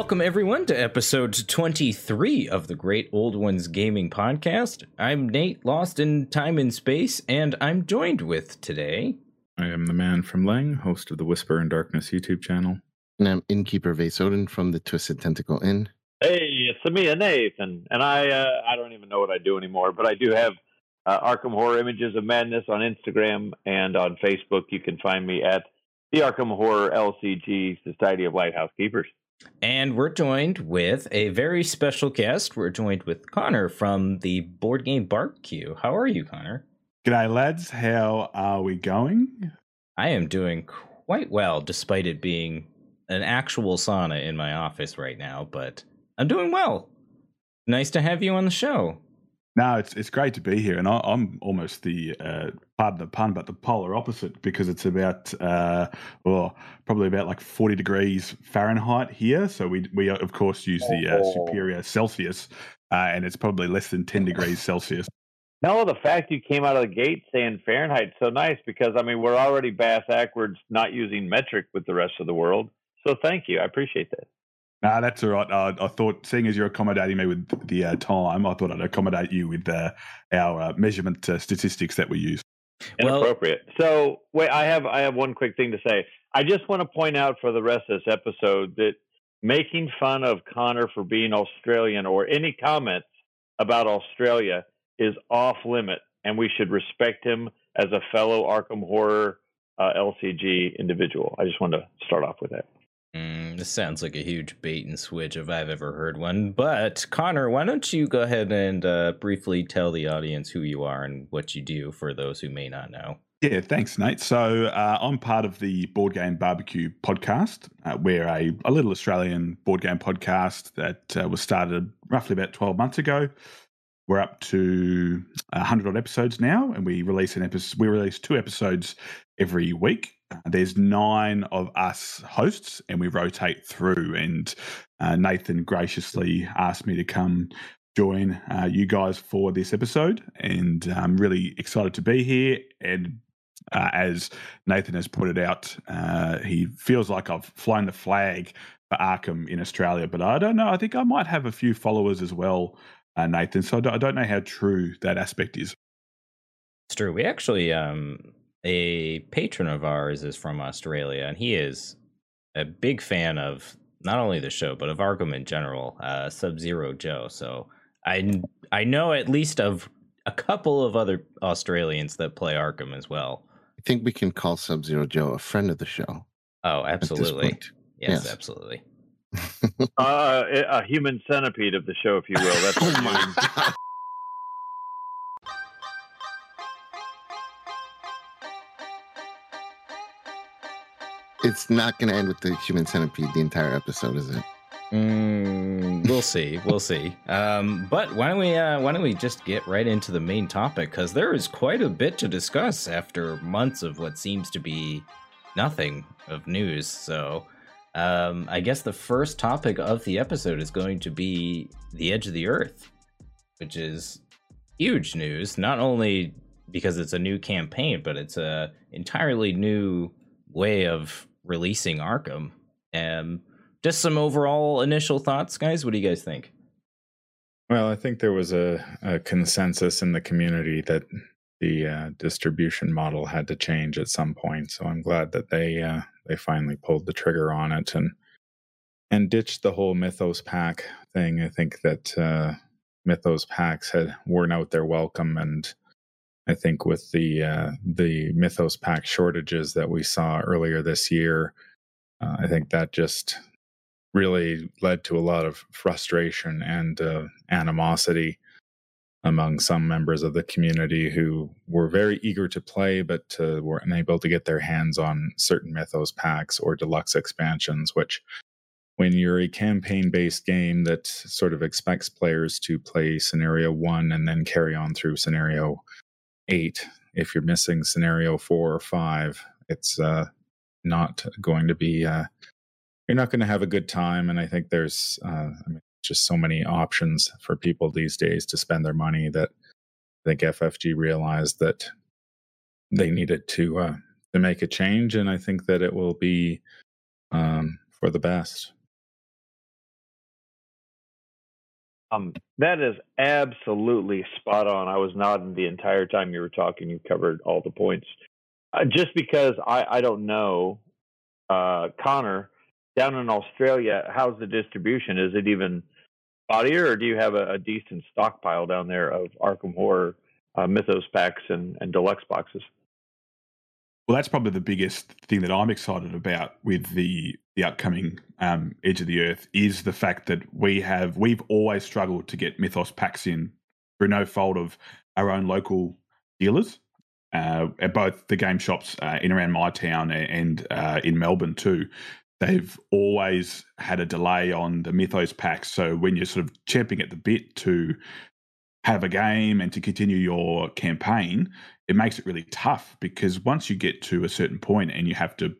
Welcome, everyone, to episode 23 of the Great Old Ones Gaming Podcast. I'm Nate, lost in time and space, and I'm joined with today. I am the man from Leng, host of the Whisper in Darkness YouTube channel. And I'm Innkeeper Vasoden from the Twisted Tentacle Inn. Hey, it's me, Nathan, and I uh, I don't even know what I do anymore, but I do have uh, Arkham Horror Images of Madness on Instagram and on Facebook. You can find me at the Arkham Horror LCG Society of Lighthouse Keepers. And we're joined with a very special guest. We're joined with Conor from the Board Game Barbecue. How are you, Conor? G'day, lads. How are we going? I am doing quite well, despite it being an actual sauna in my office right now, but I'm doing well. Nice to have you on the show. No, it's it's great to be here, and I, am almost the uh, pardon the pun, but the polar opposite because it's about uh, well, probably about like 40 degrees Fahrenheit here. So we we of course use the uh, oh. superior Celsius, uh, and it's probably less than 10 degrees Celsius. No, the fact you came out of the gate saying Fahrenheit so nice because I mean we're already bass backwards, not using metric with the rest of the world. So thank you, I appreciate that. Nah, that's all right. Uh, I thought, seeing as you're accommodating me with the uh, time, I thought I'd accommodate you with uh, our uh, measurement uh, statistics that we use. Inappropriate. Well, so, wait, I have I have one quick thing to say. I just want to point out for the rest of this episode that making fun of Conor for being Australian or any comments about Australia is off limit, and we should respect him as a fellow Arkham Horror uh, LCG individual. I just wanted to start off with that. Mm, this sounds like a huge bait and switch if I've ever heard one. But Conor, why don't you go ahead and uh, briefly tell the audience who you are and what you do for those who may not know? Yeah, thanks, Nate. So uh, I'm part of the Board Game Barbecue podcast. Uh, we're a, a, little Australian board game podcast that uh, was started roughly about 12 months ago. We're up to 100 odd episodes now, and we release an episode. We release two episodes every week. There's nine of us hosts, and we rotate through. And uh, Nathan graciously asked me to come join uh, you guys for this episode, and I'm really excited to be here. And uh, as Nathan has pointed out, uh, he feels like I've flown the flag for Arkham in Australia, but I don't know. I think I might have a few followers as well, uh, Nathan. So I don't know how true that aspect is. It's true. We actually um, a patron of ours is from Australia, and he is a big fan of not only the show but of Arkham in general, uh, Sub Zero Joe. So I I know at least of a couple of other Australians that play Arkham as well. I think we can call Sub Zero Joe a friend of the show. Oh, absolutely. Yes, yes, absolutely. uh, a human centipede of the show, if you will. That's oh my it's not going to end with the human centipede the entire episode, is it? Mm, we'll see. We'll see. Um, but why don't we uh, why don't we just get right into the main topic? Because there is quite a bit to discuss after months of what seems to be nothing of news. So um, I guess the first topic of the episode is going to be the edge of the earth, which is huge news. Not only because it's a new campaign, but it's a entirely new way of releasing Arkham. Um, just some overall initial thoughts, guys. What do you guys think? Well, I think there was a, a consensus in the community that the uh, distribution model had to change at some point. So I'm glad that they uh, they finally pulled the trigger on it and and ditched the whole Mythos pack thing. I think that uh, Mythos packs had worn out their welcome, and I think with the uh, the Mythos pack shortages that we saw earlier this year, uh, I think that just really led to a lot of frustration and uh, animosity among some members of the community who were very eager to play but uh, were unable to get their hands on certain Mythos packs or deluxe expansions, which when you're a campaign based game that sort of expects players to play scenario one and then carry on through scenario eight. If you're missing scenario four or five, it's uh, not going to be. Uh, you're not going to have a good time. And I think there's uh, I mean, just so many options for people these days to spend their money that I think FFG realized that they needed to uh, to make a change, and I think that it will be um, for the best. Um, that is absolutely spot on. I was nodding the entire time you were talking. You covered all the points. Uh, just because I, I don't know, uh, Conor, down in Australia, how's the distribution? Is it even spottier, or do you have a, a decent stockpile down there of Arkham Horror uh, Mythos packs and, and deluxe boxes? Well, that's probably the biggest thing that I'm excited about with the the upcoming um, Edge of the Earth is the fact that we have we've always struggled to get Mythos packs in through no fault of our own local dealers. Uh, at both the game shops uh, in around my town and uh, in Melbourne too, they've always had a delay on the Mythos packs. So when you're sort of champing at the bit to have a game and to continue your campaign, it makes it really tough because once you get to a certain point and you have to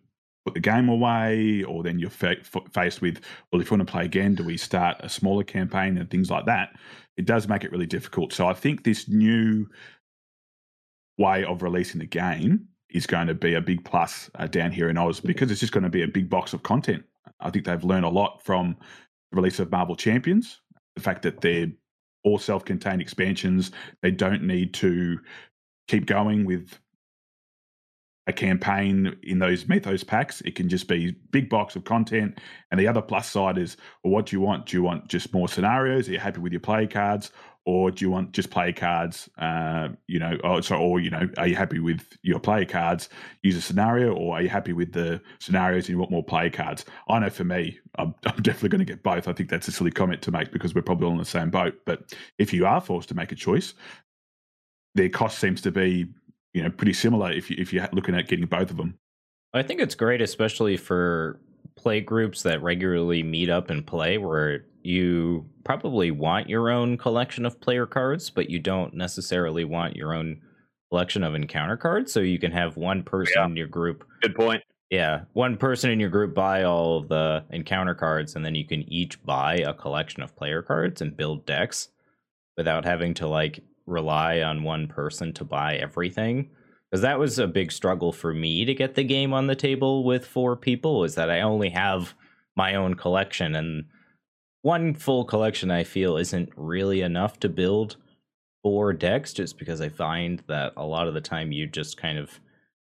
put the game away, or then you're fa- faced with, well, if you want to play again, do we start a smaller campaign and things like that? It does make it really difficult. So I think this new way of releasing the game is going to be a big plus uh, down here in Oz because it's just going to be a big box of content. I think they've learned a lot from the release of Marvel Champions, the fact that they're all self-contained expansions. They don't need to keep going with a campaign in those mythos packs. It can just be big box of content. And the other plus side is, well, what do you want? Do you want just more scenarios? Are you happy with your play cards? Or do you want just play cards? Uh, you know, or, so, or you know, are you happy with your play cards? Use a scenario, or are you happy with the scenarios and you want more play cards? I know for me, I'm, I'm definitely going to get both. I think that's a silly comment to make because we're probably all in the same boat. But if you are forced to make a choice, their cost seems to be you know pretty similar if you if you're looking at getting both of them. I think it's great, especially for play groups that regularly meet up and play, where you probably want your own collection of player cards, but you don't necessarily want your own collection of encounter cards. So you can have one person yeah. in your group. Good point. Yeah, one person in your group buy all of the encounter cards, and then you can each buy a collection of player cards and build decks without having to like rely on one person to buy everything? Because that was a big struggle for me to get the game on the table with four people is that i only have my own collection and one full collection i feel isn't really enough to build four decks just because i find that a lot of the time you just kind of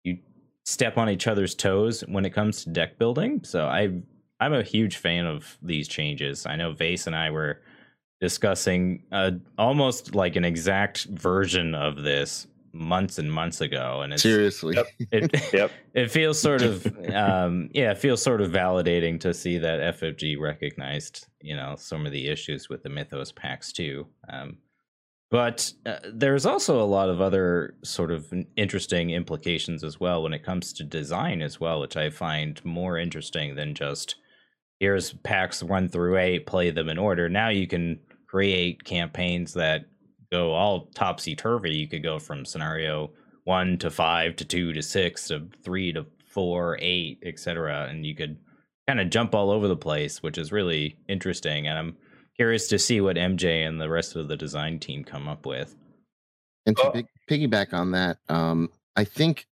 you step on each other's toes when it comes to deck building. So i i'm a huge fan of these changes. I know vase and i were discussing uh, almost like an exact version of this months and months ago and it's seriously yep. it, yep. it feels sort of um yeah it feels sort of validating to see that ffg recognized you know some of the issues with the mythos packs too um but uh, there's also a lot of other sort of interesting implications as well when it comes to design as well which i find more interesting than just here's packs one through eight play them in order now you can create campaigns that go all topsy turvy. You could go from scenario one to five to two to six to three to four, eight, etc. And you could kind of jump all over the place, which is really interesting. And I'm curious to see what MJ and the rest of the design team come up with. And to oh. piggyback on that, um, I think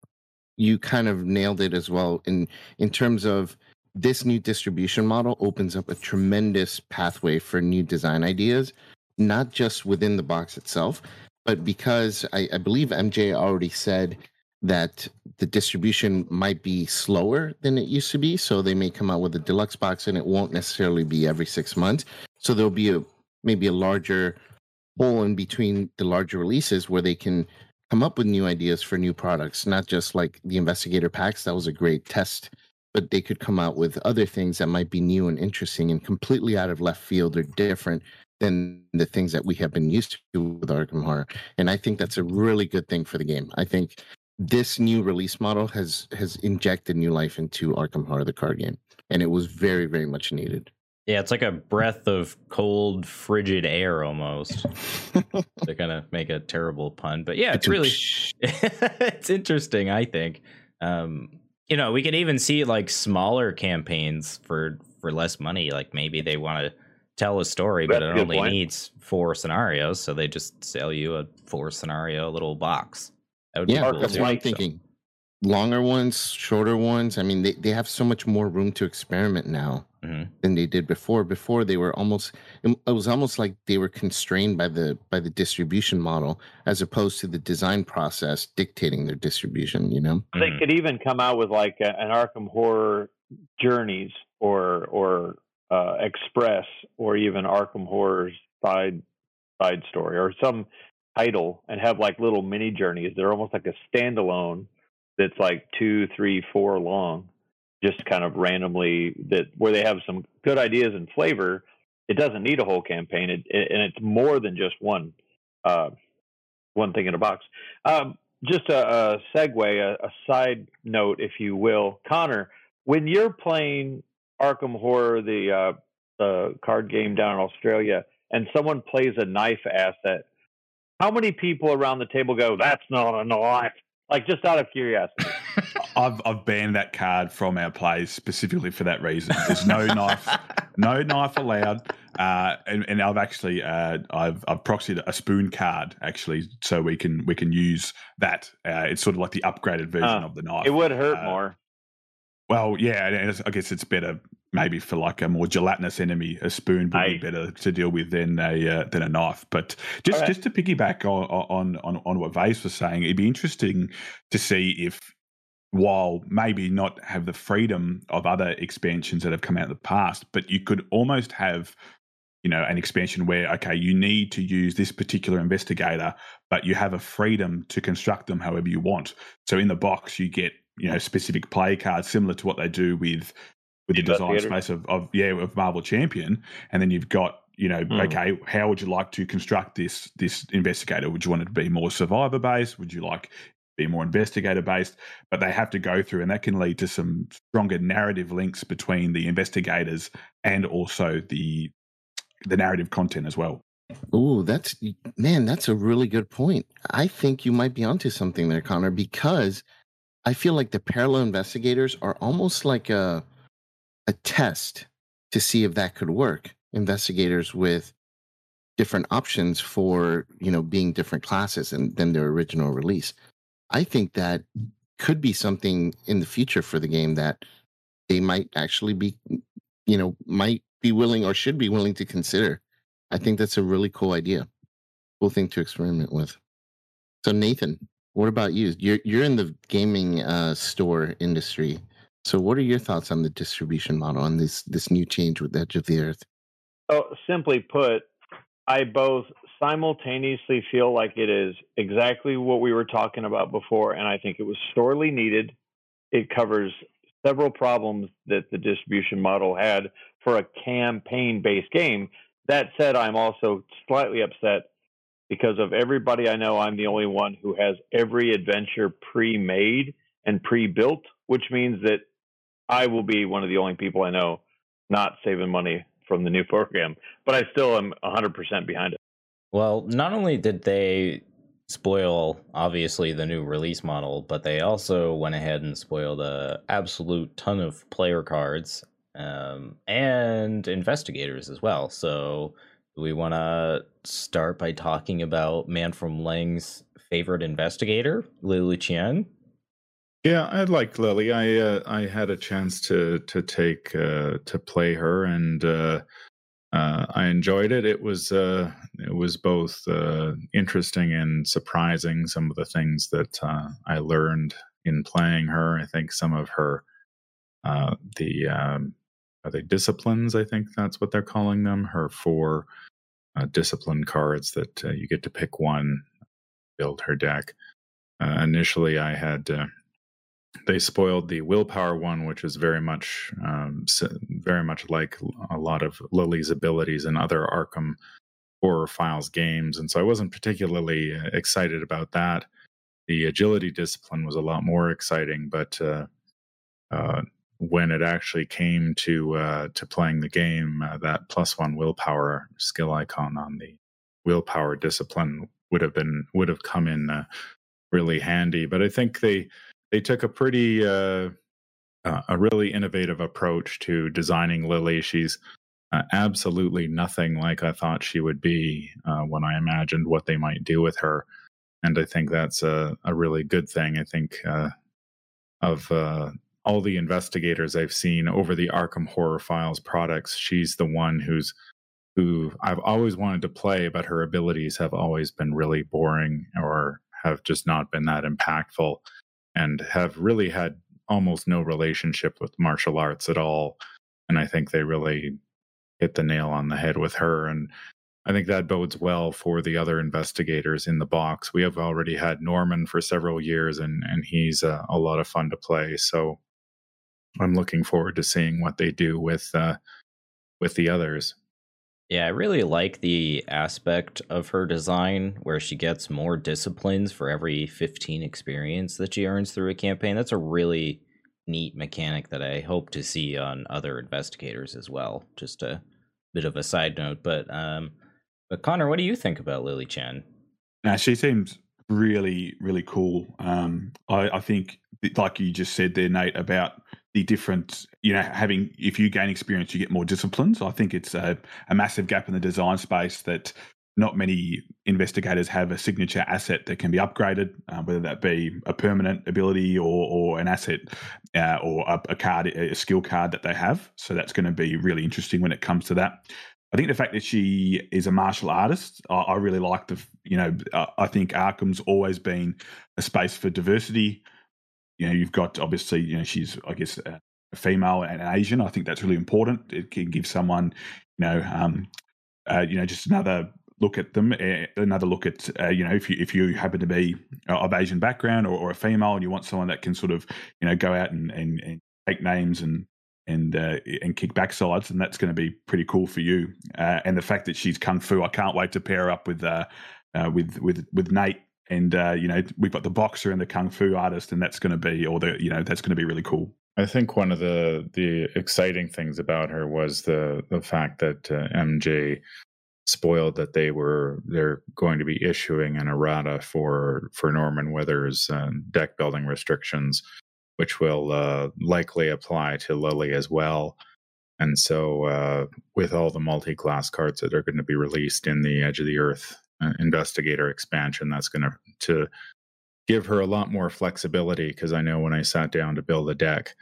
you kind of nailed it as well in in terms of this new distribution model opens up a tremendous pathway for new design ideas, not just within the box itself, but because I, I believe MJ already said that the distribution might be slower than it used to be. So they may come out with a deluxe box and it won't necessarily be every six months. So there'll be a maybe a larger hole in between the larger releases where they can come up with new ideas for new products, not just like the investigator packs. That was a great test but they could come out with other things that might be new and interesting and completely out of left field or different than the things that we have been used to with Arkham Horror. And I think that's a really good thing for the game. I think this new release model has has injected new life into Arkham Horror, the card game, and it was very, very much needed. Yeah, it's like a breath of cold, frigid air almost. to kind of make a terrible pun, but yeah, it's really it's interesting. I think um, you know, we could even see like smaller campaigns for for less money. Like maybe they want to tell a story, That's but it only point. needs four scenarios, so they just sell you a four scenario little box. That would yeah, cool that's what I'm thinking. Longer ones, shorter ones. I mean, they, they have so much more room to experiment now Mhm. than they did before. Before they were almost it it was almost like they were constrained by the by the distribution model as opposed to the design process dictating their distribution, you know? They Mhm. could even come out with like a, an Arkham Horror Journeys or or uh, Express or even Arkham Horror's side side story or some title and have like little mini journeys. They're almost like a standalone that's like two, three, four long, just kind of randomly that where they have some good ideas and flavor. It doesn't need a whole campaign, it, it, and it's more than just one uh, one thing in a box. Um, just a, a segue, a, a side note, if you will, Conor. When you're playing Arkham Horror, the uh, the card game down in Australia, and someone plays a knife asset, how many people around the table go, "That's not a knife"? Like just out of curiosity. I've I've banned that card from our plays specifically for that reason. There's no knife, no knife allowed. Uh, and, and I've actually uh, I've I've proxied a spoon card actually, so we can we can use that. Uh, it's sort of like the upgraded version of the knife. it would hurt Uh, more. Well, yeah, and I guess it's better maybe for like a more gelatinous enemy. A spoon would be better to deal with than a uh, than a knife. But just Alright. just to piggyback on on on on what Vase was saying, it'd be interesting to see if while maybe not have the freedom of other expansions that have come out in the past, but you could almost have you know an expansion where okay you need to use this particular investigator but you have a freedom to construct them however you want so in the box you get you know specific play cards similar to what they do with with the design Investigator. space of, of yeah of marvel champion and then you've got you know Hmm. okay how would you like to construct this this investigator would you want it to be more survivor based would you like be more investigator based but they have to go through and that can lead to some stronger narrative links between the investigators and also the the narrative content as well Oh, that's man, that's a really good point. I think you might be onto something there, Conor, because I feel like the parallel investigators are almost like a a test to see if that could work. Investigators with different options for, you know, being different classes and than their original release. I think that could be something in the future for the game that they might actually be, you know, might be willing or should be willing to consider. I think that's a really cool idea. Cool thing to experiment with. So Nathan, what about you? You're you're in the gaming uh, store industry. So what are your thoughts on the distribution model and this this new change with Edge of the Earth? So simply put, I both simultaneously feel like it is exactly what we were talking about before, and I think it was sorely needed. It covers several problems that the distribution model had for a campaign based game. That said, I'm also slightly upset because of everybody I know, I'm the only one who has every adventure pre made and pre built, which means that I will be one of the only people I know not saving money from the new program, but I still am 100% behind it. Well, not only did they spoil obviously the new release model, but they also went ahead and spoiled a absolute ton of player cards um, and investigators as well. So, we want to start by talking about Man from Leng's favorite investigator, Lily Chen? Yeah, I like Lily. I uh, I had a chance to to take uh, to play her, and uh, uh, I enjoyed it. It was uh, it was both uh, interesting and surprising. Some of the things that I learned in playing her. I think some of her the um, are they disciplines? I think that's what they're calling them. Her four discipline cards that you get to pick one, build her deck. Initially, I had. They spoiled the willpower one, which is very much, um, very much like a lot of Lily's abilities in other Arkham Horror Files games, and so I wasn't particularly uh, excited about that. The agility discipline was a lot more exciting, but uh, uh, when it actually came to uh, to playing the game, uh, that plus one willpower skill icon on the willpower discipline would have been would have come in uh, really handy. But I think they they took a pretty uh, uh, a really innovative approach to designing Lily. She's uh, absolutely nothing like I thought she would be uh, when I imagined what they might do with her, and I think that's a, a really good thing. I think uh, of uh, all the investigators I've seen over the Arkham Horror Files products, she's the one who's who I've always wanted to play, but her abilities have always been really boring or have just not been that impactful and have really had almost no relationship with martial arts at all. And I think they really hit the nail on the head with her. And I think that bodes well for the other investigators in the box. We have already had Norman for several years, and and he's a, a lot of fun to play. So I'm looking forward to seeing what they do with uh, with the others. Yeah, I really like the aspect of her design where she gets more disciplines for every 15 experience that she earns through a campaign. That's a really neat mechanic that I hope to see on other investigators as well. Just a bit of a side note, but um, but Conor, what do you think about Lily Chen? Now she seems really, really cool. Um, I, I think, like you just said there, Nate, about the different, you know, having if you gain experience, you get more disciplines. I think it's a, a massive gap in the design space that not many investigators have a signature asset that can be upgraded, uh, whether that be a permanent ability or, or an asset uh, or a, a, card, a skill card that they have. So that's going to be really interesting when it comes to that. I think the fact that she is a martial artist, I, I really like the, you know, I think Arkham's always been a space for diversity. You know, you've got obviously, you know, she's, I guess, a female and Asian. I think that's really important. It can give someone, you know, um, uh, you know, just another look at them, uh, another look at, uh, you know, if you if you happen to be of Asian background or, or, a female and you want someone that can sort of, you know, go out and, and, and take names and and uh, and kick backsides, and that's going to be pretty cool for you. Uh, and the fact that she's kung fu, I can't wait to pair her up with uh, uh with with with Nate. And uh, you know, we've got the boxer and the kung fu artist, and that's going to be, or the you know, that's going to be really cool. I think one of the the exciting things about her was the the fact that uh, MJ spoiled that they were they're going to be issuing an errata for for Norman Withers deck building restrictions which will uh, likely apply to Lily as well. And so, uh, with all the multi class cards that are going to be released in the Edge of the Earth uh, Investigator expansion, that's going to give her a lot more flexibility. Because I know when I sat down to build a deck,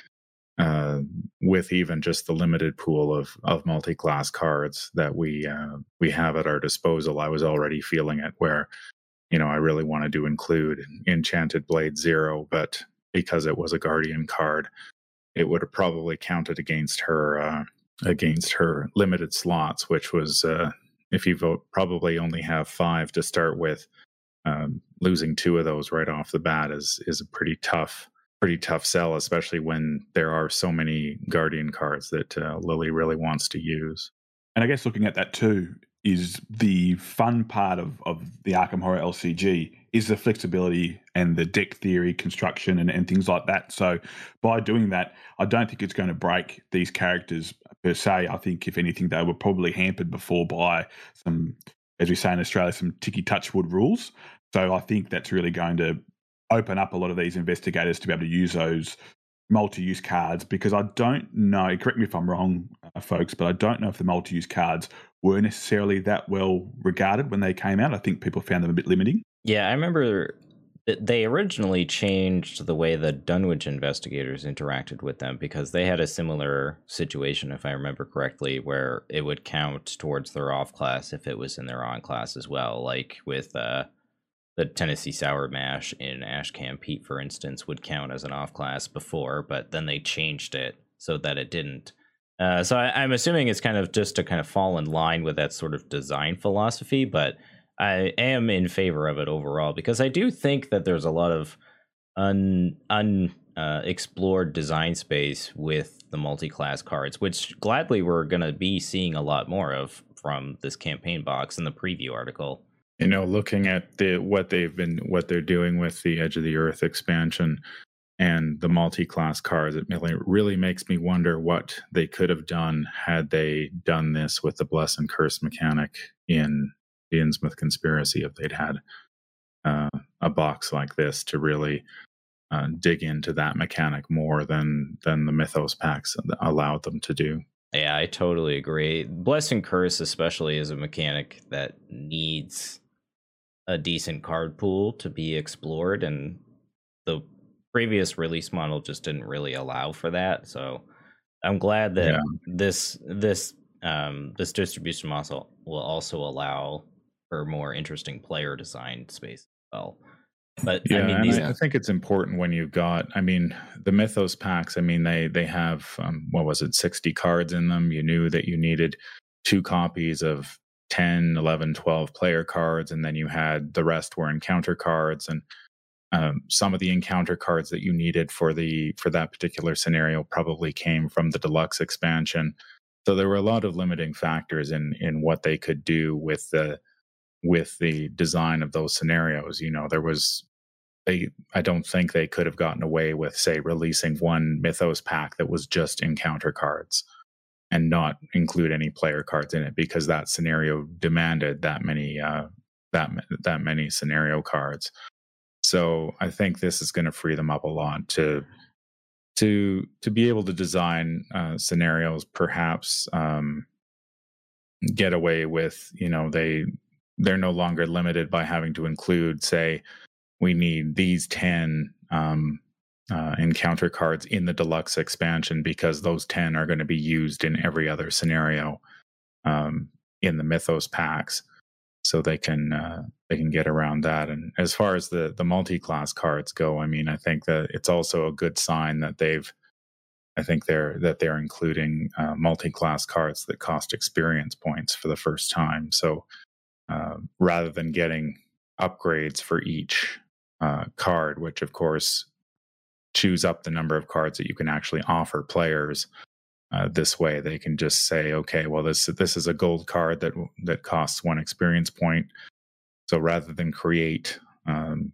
uh, with even just the limited pool of of multi class cards that we uh, we have at our disposal, I was already feeling it. Where you know I really wanted to include Enchanted Blade Zero, but because it was a guardian card, it would have probably counted against her uh, against her limited slots, which was uh, if you vote probably only have five to start with. Um, losing two of those right off the bat is is a pretty tough pretty tough sell, especially when there are so many guardian cards that uh, Lily really wants to use. And I guess looking at that too is the fun part of of the Arkham Horror LCG is the flexibility and the deck theory construction and, and things like that. So by doing that, I don't think it's going to break these characters per se. I think if anything, they were probably hampered before by some, as we say in Australia, some ticky touchwood rules. So I think that's really going to open up a lot of these investigators to be able to use those multi-use cards because I don't know. Correct me if I'm wrong, uh, folks, but I don't know if the multi-use cards were necessarily that well regarded when they came out. I think people found them a bit limiting. Yeah, I remember they originally changed the way the Dunwich investigators interacted with them because they had a similar situation, if I remember correctly, where it would count towards their off class if it was in their on class as well. Like with uh, the Tennessee Sour Mash in Ashcan Pete, for instance, would count as an off class before, but then they changed it so that it didn't. Uh, so I, I'm assuming it's kind of just to kind of fall in line with that sort of design philosophy, but I am in favor of it overall because I do think that there's a lot of un un uh, design space with the multi-class cards, which gladly we're going to be seeing a lot more of from this campaign box in the preview article. You know, looking at the what they've been what they're doing with the Edge of the Earth expansion and the multi-class cards, it really, really makes me wonder what they could have done had they done this with the bless and curse mechanic in the Innsmouth conspiracy if they'd had uh, a box like this to really uh, dig into that mechanic more than than the Mythos packs allowed them to do. Yeah, I totally agree. Bless and Curse, especially, is a mechanic that needs a decent card pool to be explored, and the previous release model just didn't really allow for that. So I'm glad that yeah. this this um, this distribution model will also allow for more interesting player design space as well. But yeah, I mean, these... I, think it's important when you've got. I mean, the Mythos packs. I mean, they they have um, what was it, sixty cards in them. You knew that you needed two copies of 10, 11, 12 player cards, and then you had the rest were encounter cards and um, some of the encounter cards that you needed for the for that particular scenario probably came from the deluxe expansion. So there were a lot of limiting factors in in what they could do with the with the design of those scenarios. You know, there was they I don't think they could have gotten away with say releasing one Mythos pack that was just encounter cards and not include any player cards in it because that scenario demanded that many uh, that that many scenario cards. So I think this is going to free them up a lot to to to be able to design uh, scenarios, perhaps um, get away with you know they they're no longer limited by having to include say we need these 10 um, uh, encounter cards in the deluxe expansion because those 10 are going to be used in every other scenario um, in the mythos packs so they can uh, they can get around that. And as far as the the multi class cards go, I mean, I think that it's also a good sign that they've I think they're that they're including uh, multi class cards that cost experience points for the first time. So uh, rather than getting upgrades for each uh, card, which of course chews up the number of cards that you can actually offer players uh, this way. They can just say okay well this this is a gold card that that costs one experience point. So rather than create um,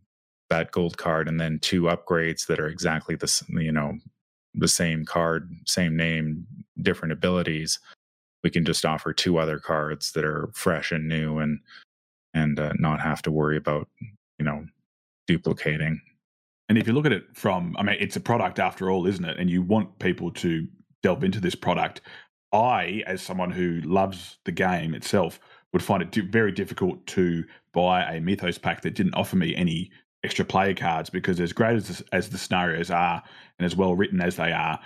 that gold card and then two upgrades that are exactly the you know the same card same name different abilities we can just offer two other cards that are fresh and new and and uh, not have to worry about you know duplicating. And if you look at it from i mean it's a product after all isn't it? And you want people to delve into this product, I, as someone who loves the game itself, would find it very difficult to buy a Mythos pack that didn't offer me any extra player cards because as great as as the scenarios are and as well written as they are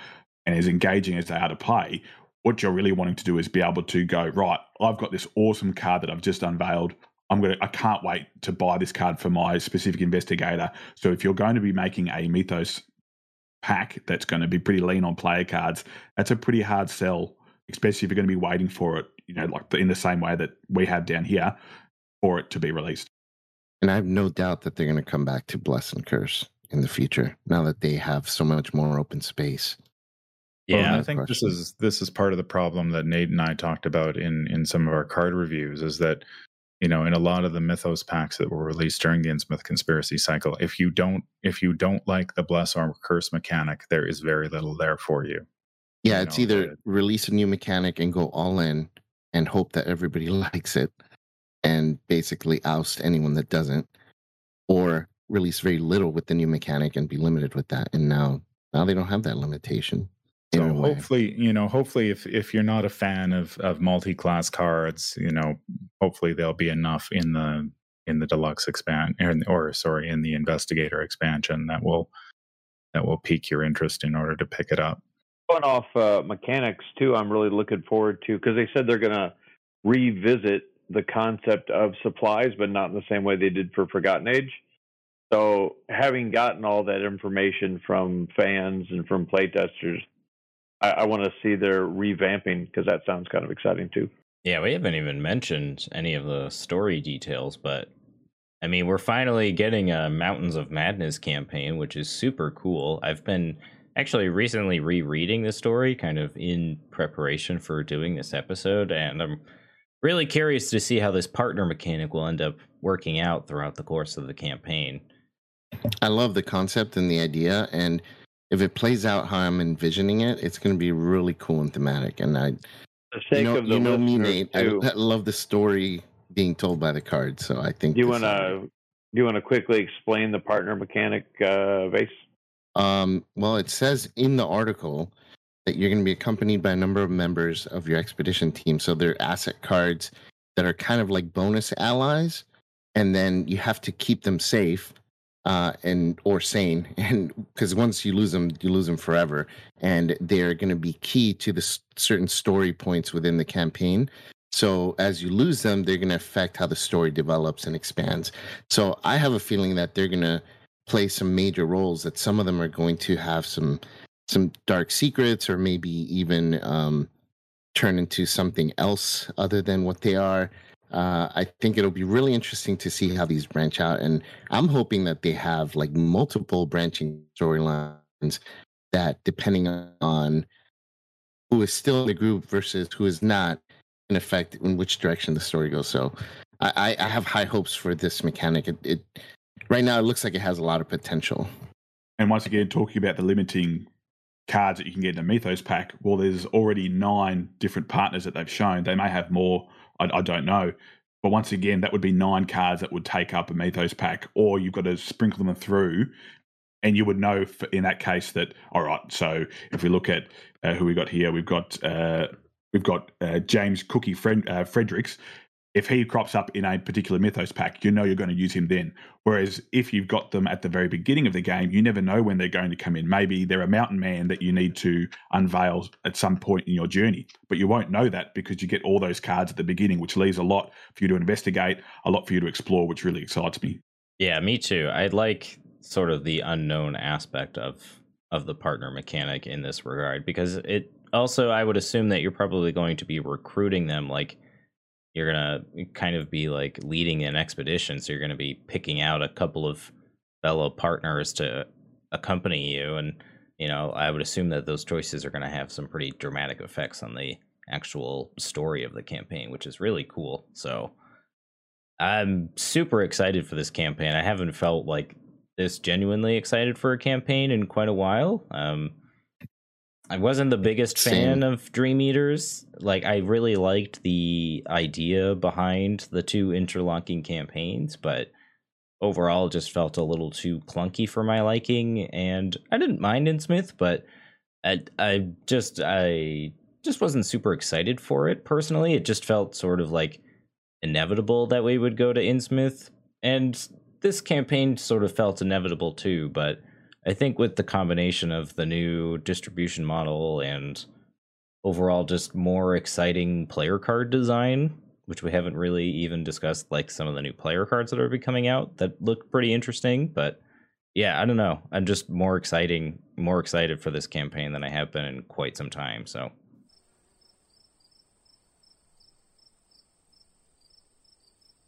and as engaging as they are to play, what you're really wanting to do is be able to go right. I've got this awesome card that I've just unveiled. I'm gonna. I can't wait to buy this card for my specific investigator. So if you're going to be making a Mythos pack that's going to be pretty lean on player cards, that's a pretty hard sell, especially if you're going to be waiting for it, you know, like in the same way that we have down here for it to be released. And I have no doubt that they're going to come back to Bless and Curse in the future now that they have so much more open space. Yeah, well, I think question. this is this is part of the problem that Nate and I talked about in in some of our card reviews is that you know in a lot of the mythos packs that were released during the Innsmouth conspiracy cycle if you don't if you don't like the bless or curse mechanic there is very little there for you. Yeah you it's know, either release a new mechanic and go all in and hope that everybody likes it and basically oust anyone that doesn't or release very little with the new mechanic and be limited with that. And now now they don't have that limitation so hopefully, you know, hopefully if if you're not a fan of of multi-class cards, you know, hopefully there'll be enough in the in the deluxe expand or sorry, in the investigator expansion that will that will pique your interest in order to pick it up. Going off uh, mechanics too, I'm really looking forward to because they said they're going to revisit the concept of supplies, but not in the same way they did for Forgotten Age. So, having gotten all that information from fans and from playtesters, I, I want to see their revamping because that sounds kind of exciting too. Yeah, we haven't even mentioned any of the story details, but I mean, we're finally getting a Mountains of Madness campaign, which is super cool. I've been actually recently rereading the story kind of in preparation for doing this episode, and I'm really curious to see how this partner mechanic will end up working out throughout the course of the campaign. I love the concept and the idea, and if it plays out how I'm envisioning it, it's going to be really cool and thematic. And I, you know, you know me, Nate. I, I, love the story being told by the card. So I think. Do you want to? Do you want to quickly explain the partner mechanic, uh, Vase? Um, well, it says in the article that you're going to be accompanied by a number of members of your expedition team. So they're asset cards that are kind of like bonus allies, and then you have to keep them safe uh, and or sane, and because once you lose them, you lose them forever, and they're going to be key to the s- certain story points within the campaign. So as you lose them, they're going to affect how the story develops and expands. So I have a feeling that they're going to play some major roles. That some of them are going to have some some dark secrets, or maybe even um, turn into something else other than what they are. Uh, I think it'll be really interesting to see how these branch out, and I'm hoping that they have like multiple branching storylines that, depending on who is still in the group versus who is not, in effect, in which direction the story goes. So, I, I have high hopes for this mechanic. It, it right now it looks like it has a lot of potential. And once again, talking about the limiting cards that you can get in a Mythos pack, well, there's already nine different partners that they've shown. They may have more, I, I don't know. But once again, that would be nine cards that would take up a Mythos pack, or you've got to sprinkle them through. And you would know for, in that case that, all right, so if we look at uh, who we got here, we've got uh, we've got uh, James Cookie Fred, uh, Fredericks. If he crops up in a particular Mythos pack, you know you're going to use him then. Whereas if you've got them at the very beginning of the game, you never know when they're going to come in. Maybe they're a mountain man that you need to unveil at some point in your journey, but you won't know that because you get all those cards at the beginning, which leaves a lot for you to investigate, a lot for you to explore, which really excites me. Yeah, me too. I like sort of the unknown aspect of of the partner mechanic in this regard because it also I would assume that you're probably going to be recruiting them like you're gonna kind of be like leading an expedition so you're gonna be picking out a couple of fellow partners to accompany you and you know i would assume that those choices are gonna have some pretty dramatic effects on the actual story of the campaign which is really cool so i'm super excited for this campaign. I haven't felt like this genuinely excited for a campaign in quite a while um I wasn't the biggest fan of Dream Eaters. Like I really liked the idea behind the two interlocking campaigns, but overall it just felt a little too clunky for my liking and I didn't mind Innsmouth, but I I just I just wasn't super excited for it personally. It just felt sort of like inevitable that we would go to Innsmouth and this campaign sort of felt inevitable too, but I think with the combination of the new distribution model and overall just more exciting player card design, which we haven't really even discussed, like some of the new player cards that are coming out that look pretty interesting. But yeah, I don't know. I'm just more exciting, more excited for this campaign than I have been in quite some time. So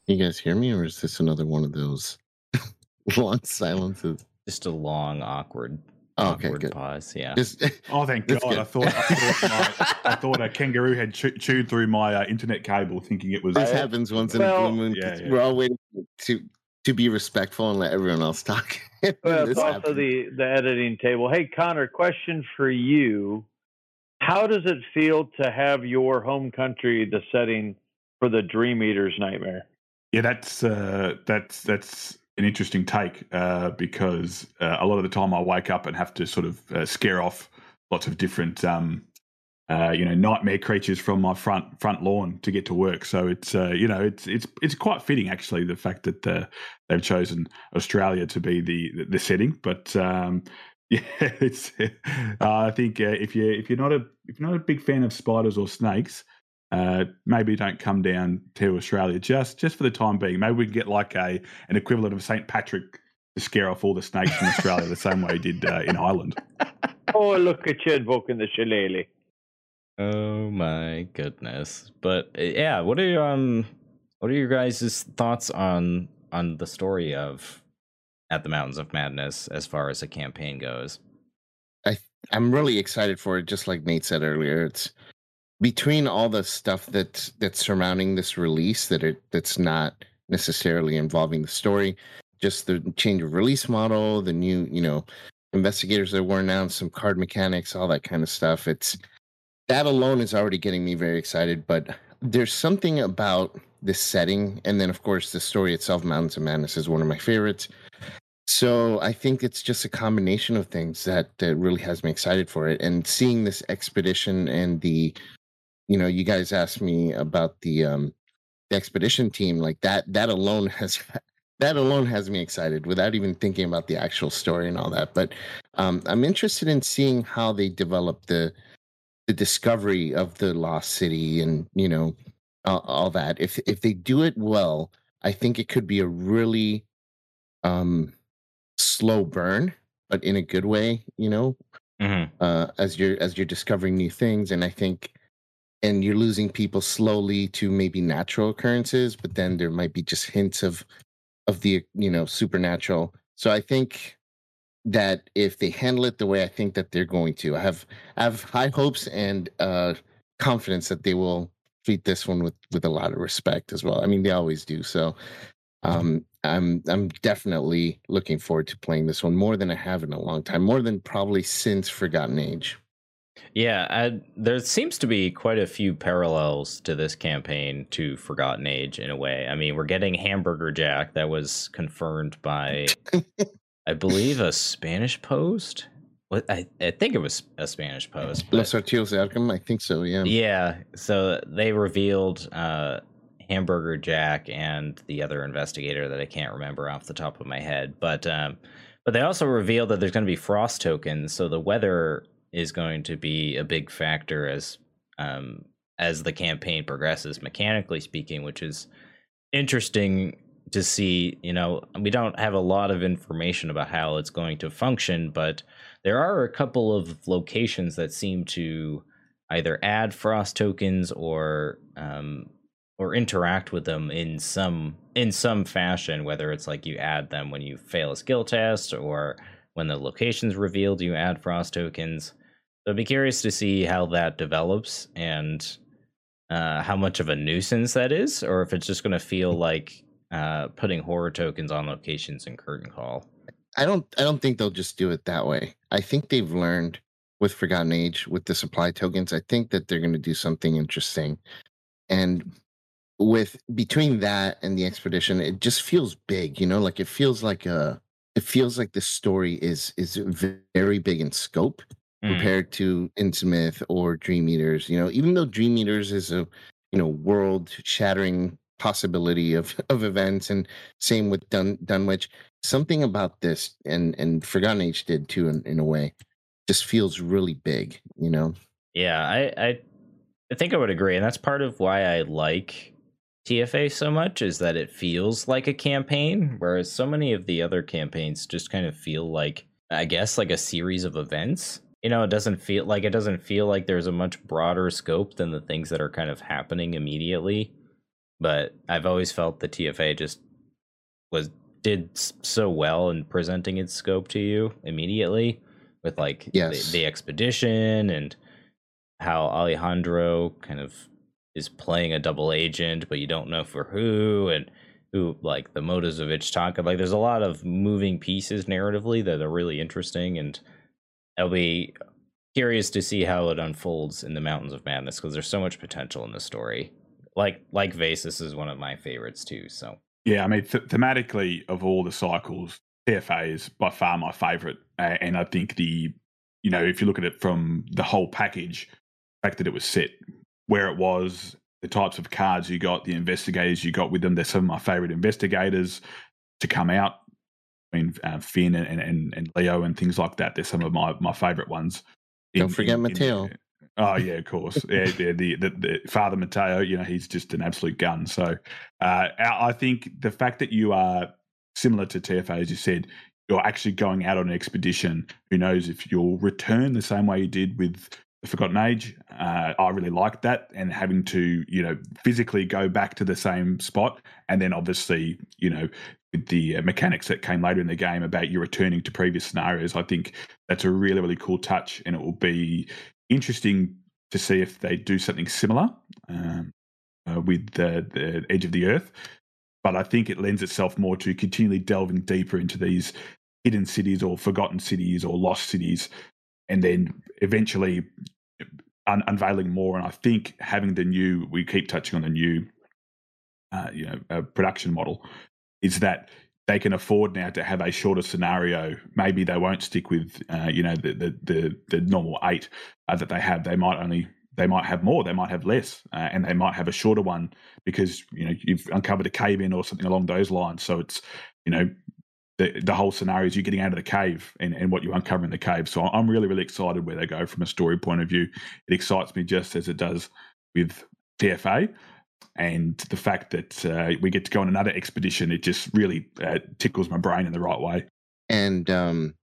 You guys hear me, or is this another one of those long silences? Just a long, awkward, Oh, okay, good. pause. Yeah. Just Oh, thank God! good. I thought I thought, my, I thought a kangaroo had chew- chewed through my uh, internet cable, thinking it was. this happens once in a Well, blue moon. yeah, 'cause yeah. We're all waiting to to be respectful and let everyone else talk. And Well, it's also happens. the the editing table. Hey, Conor, question for you: How does it feel to have your home country the setting for the Dream Eaters nightmare? Yeah, that's uh, that's that's an interesting take uh, because uh, a lot of the time I wake up and have to sort of uh, scare off lots of different, um, uh, you know, nightmare creatures from my front front lawn to get to work. So it's uh, you know it's it's it's quite fitting actually the fact that uh, they've chosen Australia to be the the, setting. But um, yeah, it's I think if you if you're not a if you're not a big fan of spiders or snakes uh, maybe don't come down to Australia just just for the time being. Maybe we can get like a an equivalent of St Patrick to scare off all the snakes from Australia the same way he did uh, in Ireland. Oh, look at you invoking the shillelagh. Oh my goodness. But uh, yeah, what are your um what are your guys' thoughts on on the story of At the Mountains of Madness as far as a campaign goes? I I'm really excited for it. Just like Nate said earlier, it's between all the stuff that's that's surrounding this release that it that's not necessarily involving the story, just the change of release model, the new you know investigators that were announced, some card mechanics, all that kind of stuff. It's that alone is already getting me very excited. But there's something about this setting, and then of course the story itself, Mountains of Madness, is one of my favorites. So I think it's just a combination of things that, that really has me excited for it. And seeing this expedition and the, you know, you guys asked me about the um the expedition team, like that that alone has that alone has me excited without even thinking about the actual story and all that. But um, I'm interested in seeing how they develop the the discovery of the lost city and you know all, all that. If if they do it well, I think it could be a really um, slow burn, but in a good way. You know, Mhm. uh, as you're as you're discovering new things, and I think. And you're losing people slowly to maybe natural occurrences, but then there might be just hints of of the you know supernatural. So I think that if they handle it the way I think that they're going to, I have I have high hopes and uh, confidence that they will treat this one with with a lot of respect as well. I mean, they always do. So um, I'm I'm definitely looking forward to playing this one more than I have in a long time, more than probably since Forgotten Age. Yeah, I, there seems to be quite a few parallels to this campaign to Forgotten Age in a way. I mean, we're getting Hamburger Jack that was confirmed by, I believe, a Spanish post. What I, I think it was a Spanish post. Los Archivos de Arkham, I think so. Yeah. yeah, so they revealed uh, Hamburger Jack and the other investigator that I can't remember off the top of my head, but um, but they also revealed that there's going to be frost tokens, so the weather is going to be a big factor as um, as the campaign progresses, mechanically speaking, which is interesting to see. You know, we don't have a lot of information about how it's going to function, but there are a couple of locations that seem to either add frost tokens or um, or interact with them in some in some fashion whether it's like you add them when you fail a skill test or when the location's revealed you add frost tokens so i'd be curious to see how that develops and uh, how much of a nuisance that is or if it's just going to feel like uh, putting horror tokens on locations in curtain call I don't I don't think they'll just do it that way. I think they've learned with Forgotten Age with the supply tokens. I think that they're going to do something interesting. And with between that and the expedition, it just feels big, you know, like it feels like a it feels like the story is is very big in scope Mm. compared to Innsmouth or Dream Eaters. You know, even though Dream Eaters is a you know world shattering possibility of of events, and same with Dun Dunwich. Something about this and and Forgotten Age did too in, in a way, just feels really big. You know, Yeah, I, I I think I would agree, and that's part of why I like TFA so much is that it feels like a campaign, whereas so many of the other campaigns just kind of feel like I guess like a series of events. You know, it doesn't feel like it doesn't feel like there's a much broader scope than the things that are kind of happening immediately. But I've always felt the TFA just was did so well in presenting its scope to you immediately with like Yes. the, the expedition and how Alejandro kind of is playing a double agent, but you don't know for who and who like the motives of Ichtaca. Like there's a lot of moving pieces narratively that are really interesting and I'll be curious to see how it unfolds in the Mountains of Madness because there's so much potential in the story. Like like Vase, this is one of my favorites too. So Yeah, I mean, th- thematically, of all the cycles, TFA is by far my favorite. Uh, and I think the, you know, if you look at it from the whole package, the fact that it was set where it was, the types of cards you got, the investigators you got with them, they're some of my favorite investigators to come out. I mean, uh, Finn and, and, and Leo and things like that. They're some of my, my favorite ones. Don't forget Mateo. oh yeah, of course. Yeah, yeah the, the, the Father Mateo. You know, he's just an absolute gun. So uh, I I think the fact that you are similar to TFA, as you said, you're actually going out on an expedition. Who knows if you'll return the same way you did with the Forgotten Age? Uh, I really like that, and having to you know physically go back to the same spot, and then obviously you know with the uh, mechanics that came later in the game about you returning to previous scenarios. I think that's a really really cool touch, and it will be interesting to see if they do something similar um, uh, with the, the Edge of the Earth. But I think it lends itself more to continually delving deeper into these hidden cities or forgotten cities or lost cities, and then eventually un- unveiling more. And I think having the new, we keep touching on the new, uh, you know, uh, production model, is that they can afford now to have a shorter scenario. Maybe they won't stick with, uh, you know, the the the, the normal eight uh, that they have. They might only they might have more. They might have less, uh, and they might have a shorter one because you know you've uncovered a cave in or something along those lines. So it's you know, the, the whole scenario is you're getting out of the cave and, and what you uncover in the cave. So I'm really, really excited where they go from a story point of view. It excites me just as it does with TFA. And the fact that uh, we get to go on another expedition, it just really uh, tickles my brain in the right way. And um,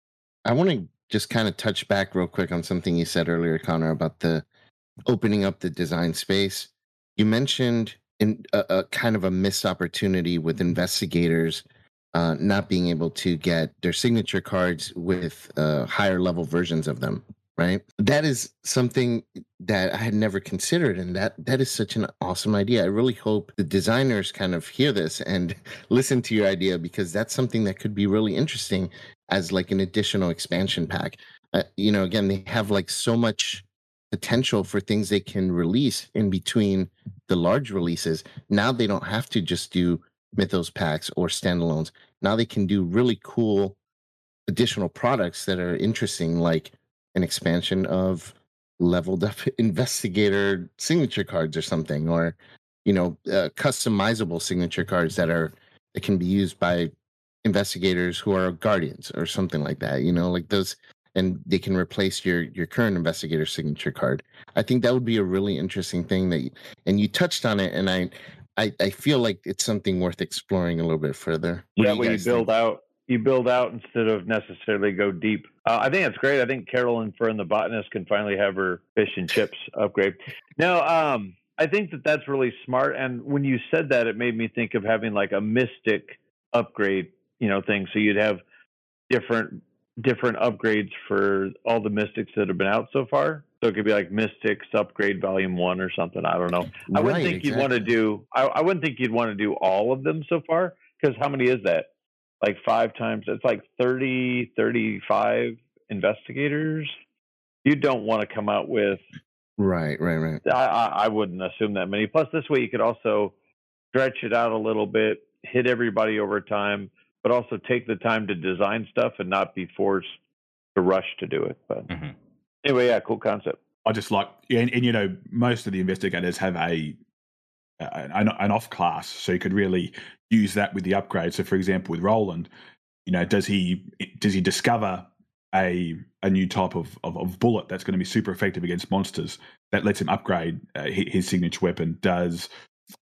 I want to just kind of touch back real quick on something you said earlier, Conor, about the opening up the design space. You mentioned in a, a kind of a missed opportunity with investigators uh, not being able to get their signature cards with uh, higher level versions of them right? That is something that i had never considered and that that is such an awesome idea. I really hope the designers kind of hear this and listen to your idea because that's something that could be really interesting as like an additional expansion pack. Uh, you know again they have like so much potential for things they can release in between the large releases. Now they don't have to just do mythos packs or standalones. Now they can do really cool additional products that are interesting like an expansion of leveled up investigator signature cards or something, or you know, uh, customizable signature cards that are that can be used by investigators who are guardians or something like that. You know, like those, and they can replace your your current investigator signature card. I think that would be a really interesting thing that, you, and you touched on it, and I. I, I feel like it's something worth exploring a little bit further. What yeah, when you build think? out you build out instead of necessarily go deep. Uh, I think that's great. I think Carolyn Fern, the botanist, can finally have her fish and chips upgrade. No, um, I think that that's really smart. And when you said that, it made me think of having like a mystic upgrade, you know, thing. So you'd have different different upgrades for all the mystics that have been out so far. So it could be like Mystics Upgrade Volume One or something. I don't know. I wouldn't think exactly. you'd want to do. I, I wouldn't think you'd want to do all of them so far because how many is that? Like five times. It's like 30, 35 investigators. You don't want to come out with. Right, right, right. I, I, I wouldn't assume that many. Plus, this way you could also stretch it out a little bit, hit everybody over time, but also take the time to design stuff and not be forced to rush to do it. But mm-hmm. anyway, yeah, cool concept. I just like, and, and you know, most of the investigators have a an, an off class, so you could really use that with the upgrade. So, for example, with Roland, you know, does he does he discover a a new type of, of, of bullet that's going to be super effective against monsters that lets him upgrade uh, his signature weapon? Does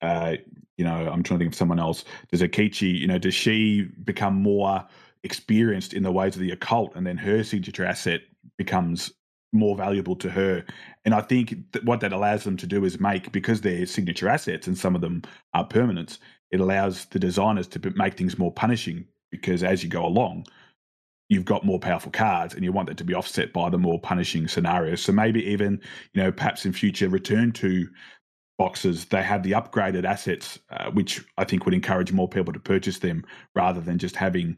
uh, you know, I'm trying to think of someone else. Does Akachi, you know, does she become more experienced in the ways of the occult, and then her signature asset becomes more valuable to her. And I think that what that allows them to do is make, because they're signature assets and some of them are permanents, it allows the designers to make things more punishing because as you go along, you've got more powerful cards and you want that to be offset by the more punishing scenarios. So maybe even, you know, perhaps in future return to boxes, they have the upgraded assets, uh, which I think would encourage more people to purchase them rather than just having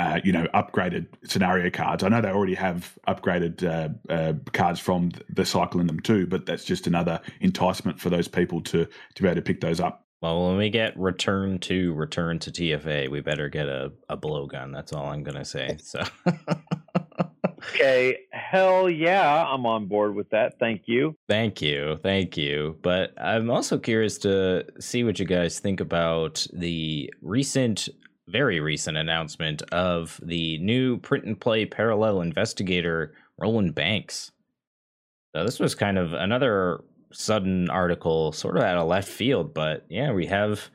uh, you know, upgraded scenario cards. I know they already have upgraded uh, uh, cards from the cycle in them too, but that's just another enticement for those people to to be able to pick those up. Well, when we get return to return to TFA, we better get a, a blowgun. That's all I'm gonna say. So. okay, hell yeah, I'm on board with that. Thank you. Thank you, thank you. But I'm also curious to see what you guys think about the recent very recent announcement of the new print and play parallel investigator Roland Banks. So this was kind of another sudden article, sort of out of left field, but yeah, we have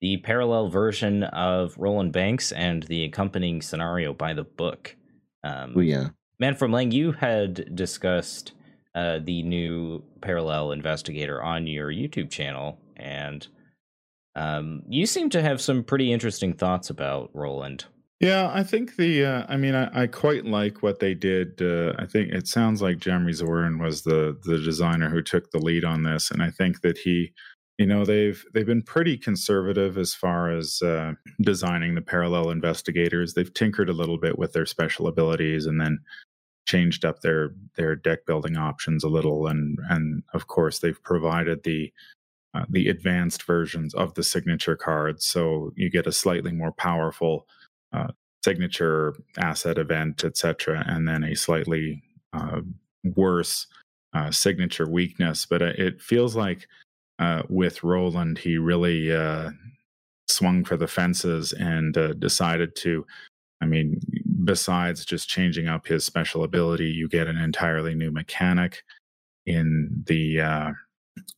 the parallel version of Roland Banks and the accompanying scenario by the book. Um, oh yeah, man from Leng, you had discussed uh, the new parallel investigator on your YouTube channel, and um, you seem to have some pretty interesting thoughts about Roland. Yeah, I think the. Uh, I mean, I, I, quite like what they did. Uh, I think it sounds like Jeremy Zwirn was the the designer who took the lead on this, and I think that he, you know, they've they've been pretty conservative as far as uh, designing the parallel investigators. They've tinkered a little bit with their special abilities, and then changed up their their deck building options a little, and and of course they've provided the uh, the advanced versions of the signature cards. So you get a slightly more powerful uh, signature asset event, etc., and then a slightly uh, worse uh, signature weakness. But uh, it feels like with Roland, he really swung for the fences and uh, decided to. I mean, besides just changing up his special ability, you get an entirely new mechanic in the uh,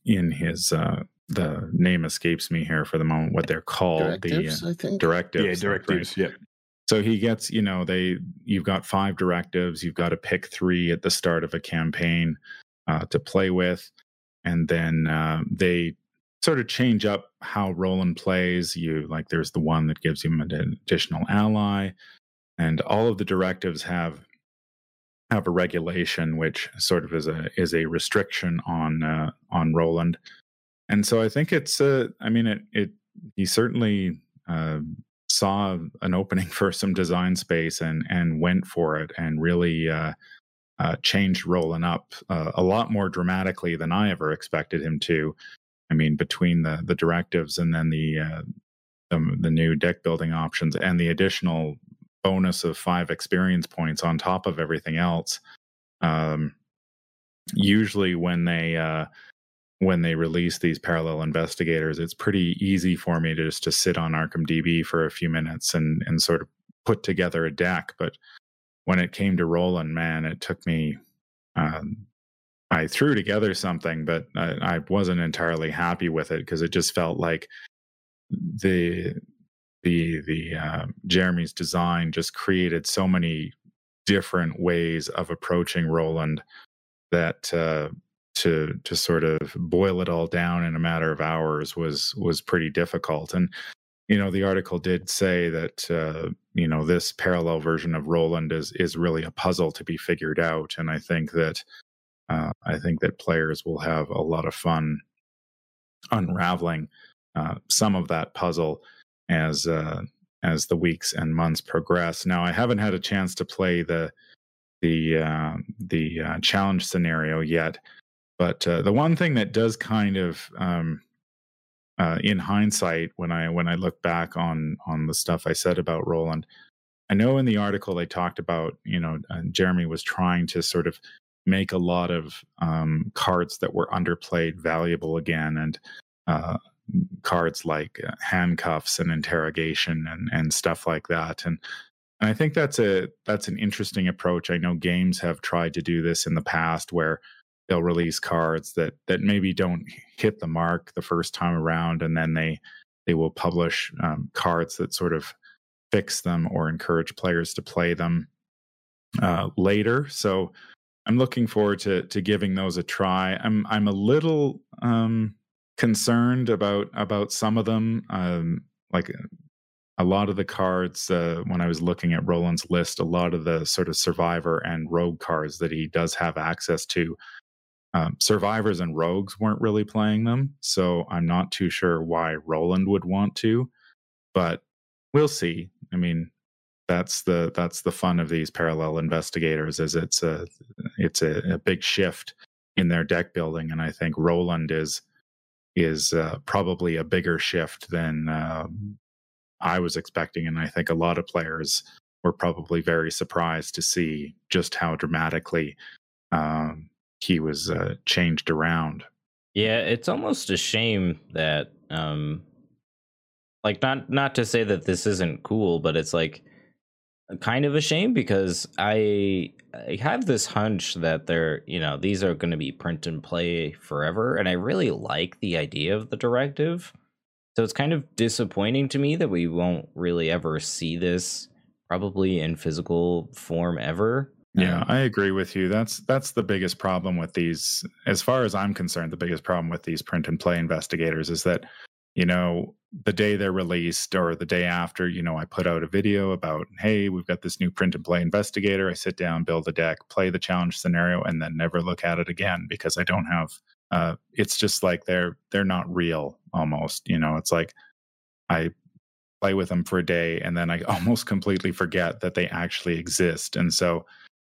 in his uh, the name escapes me here for the moment. What they're called directives, the uh, I think. directives. Yeah, directives. Yeah. So he gets, you know, they you've got five directives. You've got to pick three at the start of a campaign uh, to play with, and then uh, they sort of change up how Roland plays. You like, there's the one that gives him an additional ally, and all of the directives have have a regulation which sort of is a is a restriction on uh, on Roland. And so I think it's uh, I mean it it he certainly uh, saw an opening for some design space and and went for it and really uh, uh, changed Roland up uh, a lot more dramatically than I ever expected him to. I mean, between the the directives and then the uh, the, the new deck building options and the additional bonus of five experience points on top of everything else. Um, usually, when they uh, when they release these parallel investigators, it's pretty easy for me to just to sit on Arkham DB for a few minutes and and sort of put together a deck. But when it came to Roland, man, it took me. Um, I threw together something, but I, I wasn't entirely happy with it because it just felt like the the the uh, Jeremy's design just created so many different ways of approaching Roland that uh, to to sort of boil it all down in a matter of hours was was pretty difficult. And you know, the article did say that uh, you know this parallel version of Roland is is really a puzzle to be figured out. And I think that uh, I think that players will have a lot of fun unraveling uh, some of that puzzle as uh, as the weeks and months progress. Now, I haven't had a chance to play the the uh, the uh, challenge scenario yet, but uh, the one thing that does kind of um, uh, in hindsight, when I when I look back on on the stuff I said about Roland, I know in the article they talked about you know uh, Jeremy was trying to sort of make a lot of um, cards that were underplayed valuable again, and uh, cards like uh, handcuffs and interrogation and and stuff like that and and I think that's a that's an interesting approach. I know games have tried to do this in the past where they'll release cards that that maybe don't hit the mark the first time around and then they they will publish um, cards that sort of fix them or encourage players to play them uh, later. So I'm looking forward to to giving those a try. I'm I'm a little um, concerned about about some of them. Um, like uh, a lot of the cards uh, when I was looking at Roland's list, a lot of the sort of survivor and rogue cards that he does have access to. Um, survivors and rogues weren't really playing them, so I'm not too sure why Roland would want to, but we'll see. I mean, that's the that's the fun of these parallel investigators is it's a it's a, a big shift in their deck building, and I think Roland is is uh, probably a bigger shift than uh, I was expecting. And I think a lot of players were probably very surprised to see just how dramatically um, he was uh, changed around. Yeah, it's almost a shame that, um, like, not not to say that this isn't cool, but it's like kind of a shame because I I have this hunch that they're, you know, these are going to be print and play forever and I really like the idea of the directive. So it's kind of disappointing to me that we won't really ever see this probably in physical form ever. Yeah, um, I agree with you. That's that's the biggest problem with these as far as I'm concerned, the biggest problem with these print and play investigators is that you know the day they're released or the day after, you know, I put out a video about, hey, we've got this new print and play investigator. I sit down, build a deck, play the challenge scenario, and then never look at it again because I don't have. Uh, it's just like they're they're not real almost. You know, it's like I play with them for a day and then I almost completely forget that they actually exist, and so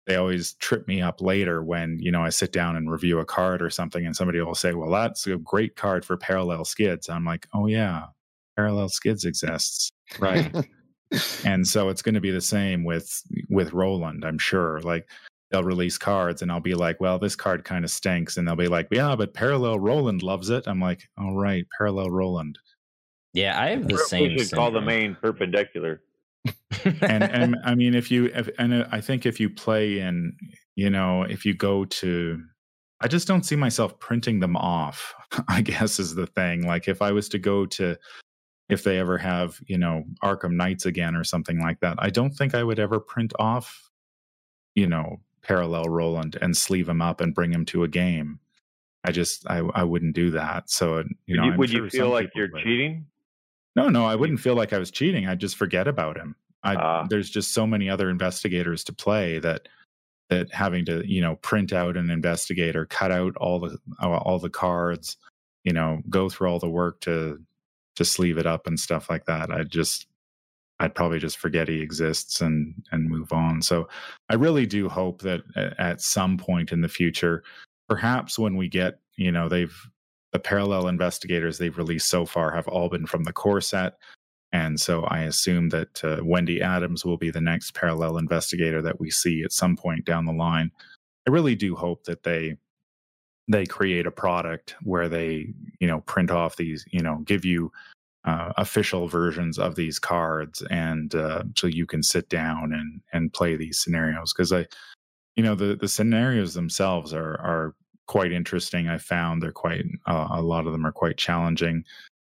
they always trip me up later when you know I sit down and review a card or something, and somebody will say, "Well, that's a great card for parallel skids." I'm like, "Oh yeah, parallel skids exists right and so it's going to be the same with with roland i'm sure like they'll release cards and i'll be like well this card kind of stinks and they'll be like yeah but parallel roland loves it i'm like all right parallel roland Yeah, I have the same. We should syndrome. call the main perpendicular. And and I mean, if you if, and I think if you play in, you know, if you go to, I just don't see myself printing them off. I guess is the thing. Like if I was to go to, if they ever have, you know, Arkham Nights again or something like that, I don't think I would ever print off, you know, parallel Roland and sleeve him up and bring him to a game. I just I I wouldn't do that. So you know, would you, would sure you feel like you're would. cheating? No, no, I wouldn't feel like I was cheating. I'd just forget about him. I, uh, there's just so many other investigators to play that that having to you know print out an investigator, cut out all the all the cards, you know, go through all the work to to sleeve it up and stuff like that. I just I'd probably just forget he exists and and move on. So I really do hope that at some point in the future, perhaps when we get you know they've the parallel investigators they've released so far have all been from the core set. And so I assume that uh, Wendy Adams will be the next parallel investigator that we see at some point down the line. I really do hope that they they create a product where they you know print off these you know give you uh, official versions of these cards and uh, so you can sit down and and play these scenarios because I you know the the scenarios themselves are are quite interesting. I found they're quite uh, a lot of them are quite challenging.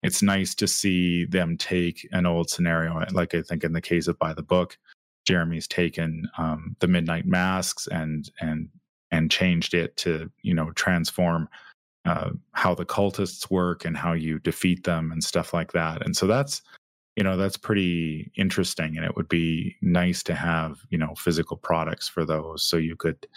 It's nice to see them take an old scenario, like I think in the case of by the book, Jeremy's taken um, the Midnight Masks and and and changed it to you know transform uh, how the cultists work and how you defeat them and stuff like that. And so that's you know that's pretty interesting, and it would be nice to have you know physical products for those, so you could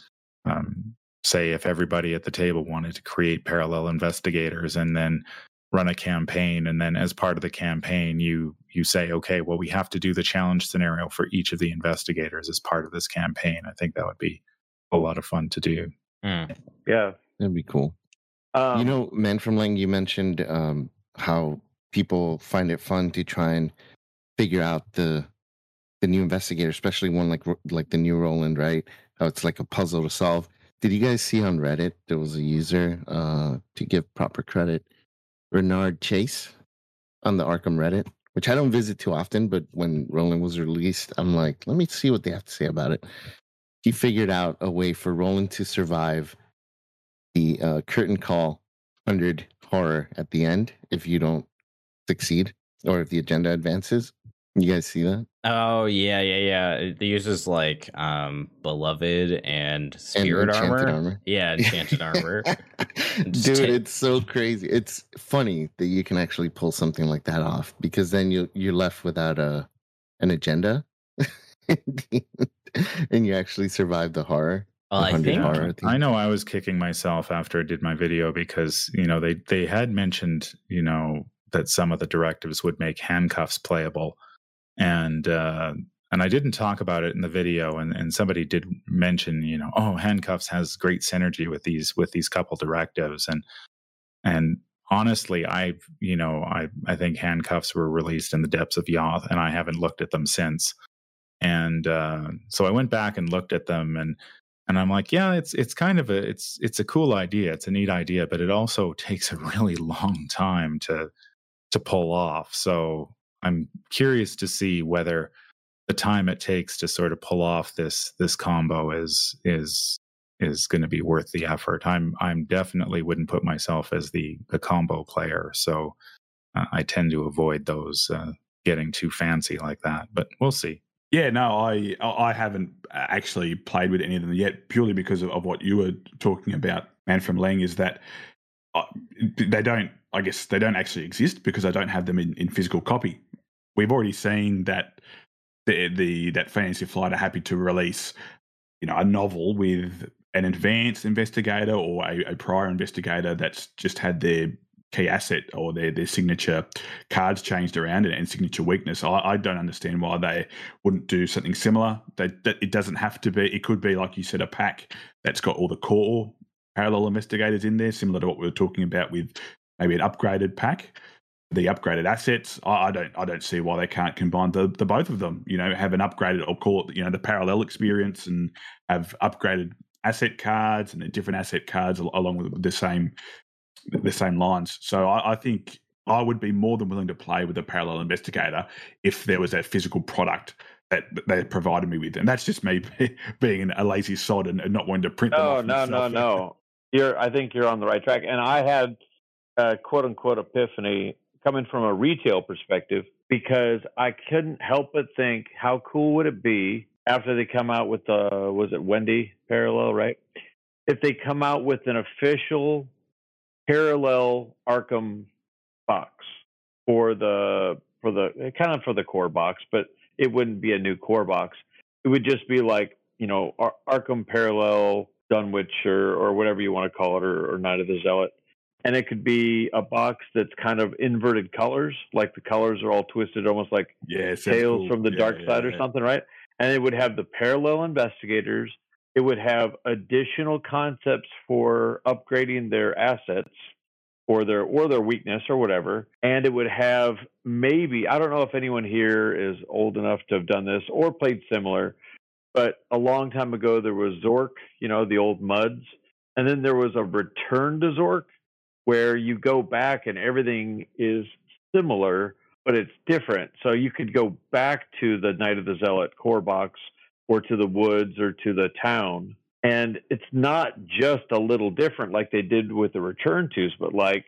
um, say if everybody at the table wanted to create parallel investigators and then run a campaign and then as part of the campaign you you say okay well we have to do the challenge scenario for each of the investigators as part of this campaign. I think that would be a lot of fun to do. Mm. yeah. That'd be cool. Um, you know man from leng you mentioned um, how people find it fun to try and figure out the the new investigator especially one like like the new roland right? How it's like a puzzle to solve. Did you guys see on Reddit there was a user uh, to give proper credit, Renard Chase, on the Arkham Reddit, which I don't visit too often, but when Roland was released, I'm like, let me see what they have to say about it. He figured out a way for Roland to survive the uh, curtain call 100 horror at the end if you don't succeed or if the agenda advances. You guys see that? Oh yeah, yeah, yeah. It uses like um beloved and spirit and armor. armor. Yeah, enchanted armor. Dude, t- it's so crazy. It's funny that you can actually pull something like that off because then you you're left without a an agenda. and you actually survive the horror. Well, I think, horror, I think I know I was kicking myself after I did my video because you know they they had mentioned you know that some of the directives would make handcuffs playable and uh, and I didn't talk about it in the video, and, and somebody did mention, you know, oh, handcuffs has great synergy with these with these couple directives, and and honestly, I you know I I think handcuffs were released in the depths of Yoth, and I haven't looked at them since, and uh, so I went back and looked at them, and and I'm like, yeah, it's it's kind of a it's it's a cool idea, it's a neat idea, but it also takes a really long time to to pull off. So I'm curious to see whether the time it takes to sort of pull off this this combo is is is going to be worth the effort. I'm I'm definitely wouldn't put myself as the the combo player, so uh, I tend to avoid those uh, getting too fancy like that. But we'll see. Yeah, no, I I haven't actually played with any of them yet, purely because of, of what you were talking about. Man from Leng is that uh, they don't. I guess they don't actually exist because I don't have them in, in physical copy we've already seen that the, the that Fantasy Flight are happy to release, you know, a novel with an advanced investigator or a, a prior investigator that's just had their key asset or their, their signature cards changed around and, and signature weakness. I, I, don't understand why they wouldn't do something similar. They, that it doesn't have to be. It could be like you said, a pack that's got all the core parallel investigators in there, similar to what we were talking about with maybe an upgraded pack the upgraded assets. I, I, don't I don't see why they can't combine the, the both of them. You know, have an upgraded or call it you know the parallel experience and have upgraded asset cards and then different asset cards along with the same the same lines. So I, I think I would be more than willing to play with a parallel investigator if there was a physical product that they provided me with, and that's just me being a lazy sod and, not wanting to print. them. No, no, no, no. You're. I think you're on the right track, and I had a quote unquote epiphany coming from a retail perspective because I couldn't help but think how cool would it be after they come out with the was it Wendy parallel right? If they come out with an official parallel Arkham box for the for the kind of for the core box, but it wouldn't be a new core box. It would just be like you know Ar- Arkham Parallel Dunwich or or whatever you want to call it, or, or Night of the Zealot, and it could be a box that's kind of inverted colors, like the colors are all twisted, almost like yeah, Tales cool. from the yeah, Dark yeah, Side or something, right? And it would have the parallel investigators. It would have additional concepts for upgrading their assets or their or their weakness or whatever and it would have maybe i don't know if anyone here is old enough to have done this or played similar but a long time ago there was zork you know the old muds and then there was a return to zork where you go back and everything is similar but it's different. So you could go back to the night of the zealot core box or to the woods or to the town and it's not just a little different like they did with the return tos but like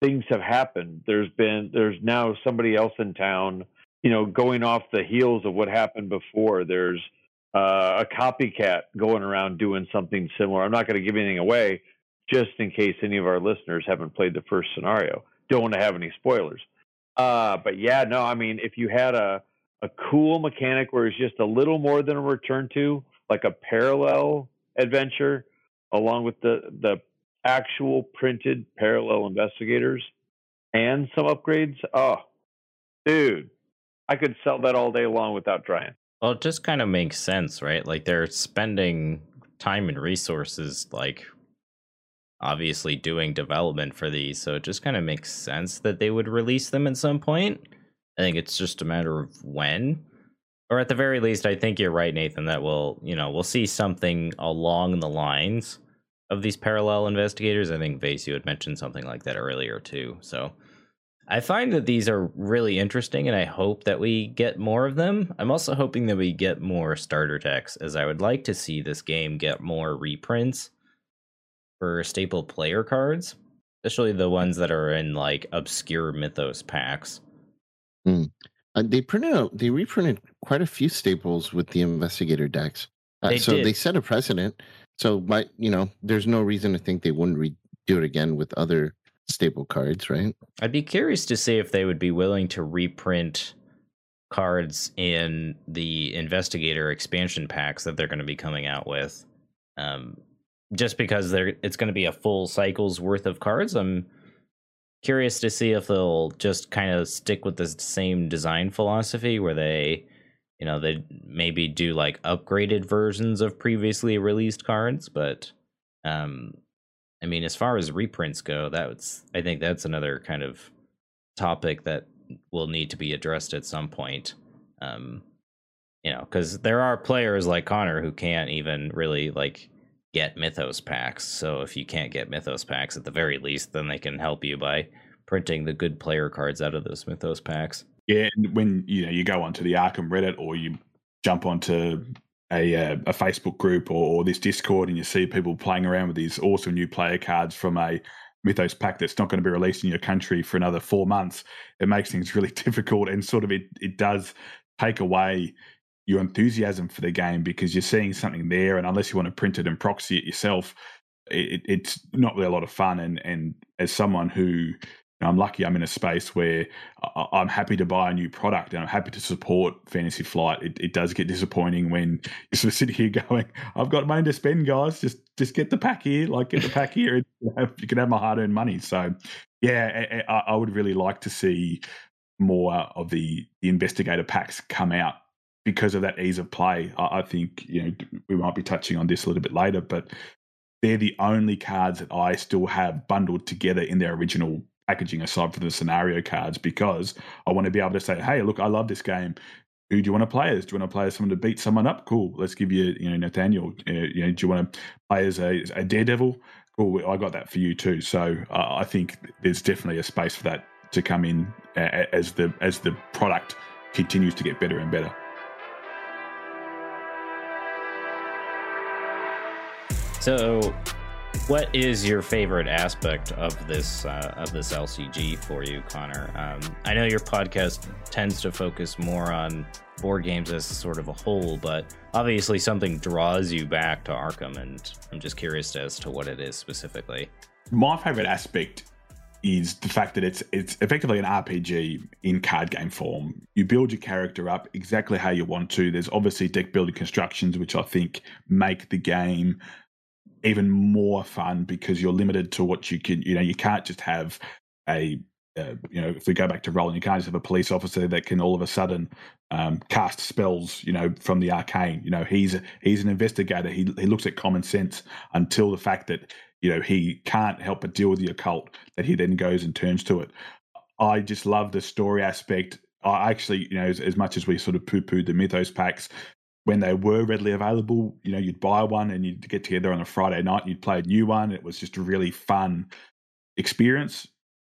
things have happened. There's been there's now somebody else in town you know going off the heels of what happened before. There's uh, a copycat going around doing something similar. I'm not going to give anything away just in case any of our listeners haven't played the first scenario. Don't want to have any spoilers. Uh, but yeah no i mean if you had a a cool mechanic where it's just a little more than a return to like a parallel adventure along with the the actual printed parallel investigators and some upgrades oh dude i could sell that all day long without trying. Well, it just kind of makes sense, right? Like they're spending time and resources, like obviously doing development for these. So it just kind of makes sense that they would release them at some point. I think it's just a matter of when. Or at the very least, I think you're right, Nathan, that we'll, you know, we'll see something along the lines of these parallel investigators. I think Vase, you had mentioned something like that earlier too. So I find that these are really interesting, and I hope that we get more of them. I'm also hoping that we get more starter decks, as I would like to see this game get more reprints for staple player cards, especially the ones that are in like obscure mythos packs. Uh, they printed out, they reprinted quite a few staples with the investigator decks. Uh, They so did. they set a precedent. So, my, you know, there's no reason to think they wouldn't re- do it again with other staple cards, right? I'd be curious to see if they would be willing to reprint cards in the investigator expansion packs that they're going to be coming out with. Um, just because they're it's going to be a full cycle's worth of cards. I'm curious to see if they'll just kind of stick with the same design philosophy where they you know they maybe do like upgraded versions of previously released cards but um i mean as far as reprints go that's i think that's another kind of topic that will need to be addressed at some point um you know because there are players like conor who can't even really like get mythos packs so if you can't get mythos packs at the very least then they can help you by printing the good player cards out of those mythos packs. Yeah, and when you know you go onto the Arkham Reddit or you jump onto a uh, a Facebook group or, or this Discord and you see people playing around with these awesome new player cards from a Mythos pack that's not going to be released in your country for another four months, it makes things really difficult and sort of it it does take away your enthusiasm for the game because you're seeing something there and unless you want to print it and proxy it yourself, it, it's not really a lot of fun. And and as someone who I'm lucky I'm in a space where I'm happy to buy a new product and I'm happy to support Fantasy Flight. It, it does get disappointing when you sort of sit here going, "I've got money to spend, guys. Just just get the pack here, like get the pack here, and you, have, you can have my hard earned money." So, yeah, I, I- I would really like to see more of the the investigator packs come out because of that ease of play. I, I think you know we might be touching on this a little bit later, but they're the only cards that I still have bundled together in their original packaging aside from the scenario cards because I want to be able to say, hey, look, I love this game. Who do you want to play as? Do you want to play as someone to beat someone up? Cool. Let's give you, you know, Nathaniel. Uh, you know, do you want to play as a, a daredevil? Cool. I got that for you too. So uh, I think there's definitely a space for that to come in as the as the product continues to get better and better. So, what is your favorite aspect of this uh, of this LCG for you, Conor? Um, I know your podcast tends to focus more on board games as sort of a whole, but obviously something draws you back to Arkham, and I'm just curious as to what it is specifically. My favorite aspect is the fact that it's it's effectively an RPG in card game form. You build your character up exactly how you want to. There's obviously deck building constructions, which I think make the game even more fun because you're limited to what you can. You know, you can't just have a uh, you know, if we go back to Roland, you can't just have a police officer that can all of a sudden um, cast spells, you know, from the arcane. You know, he's he's an investigator. He he looks at common sense until the fact that you know he can't help but deal with the occult. That he then goes and turns to it. I just love the story aspect. I actually, you know, as, as much as we sort of poo pooed the mythos packs, when they were readily available, you know, you'd buy one and you'd get together on a Friday night and you'd play a new one. It was just a really fun experience.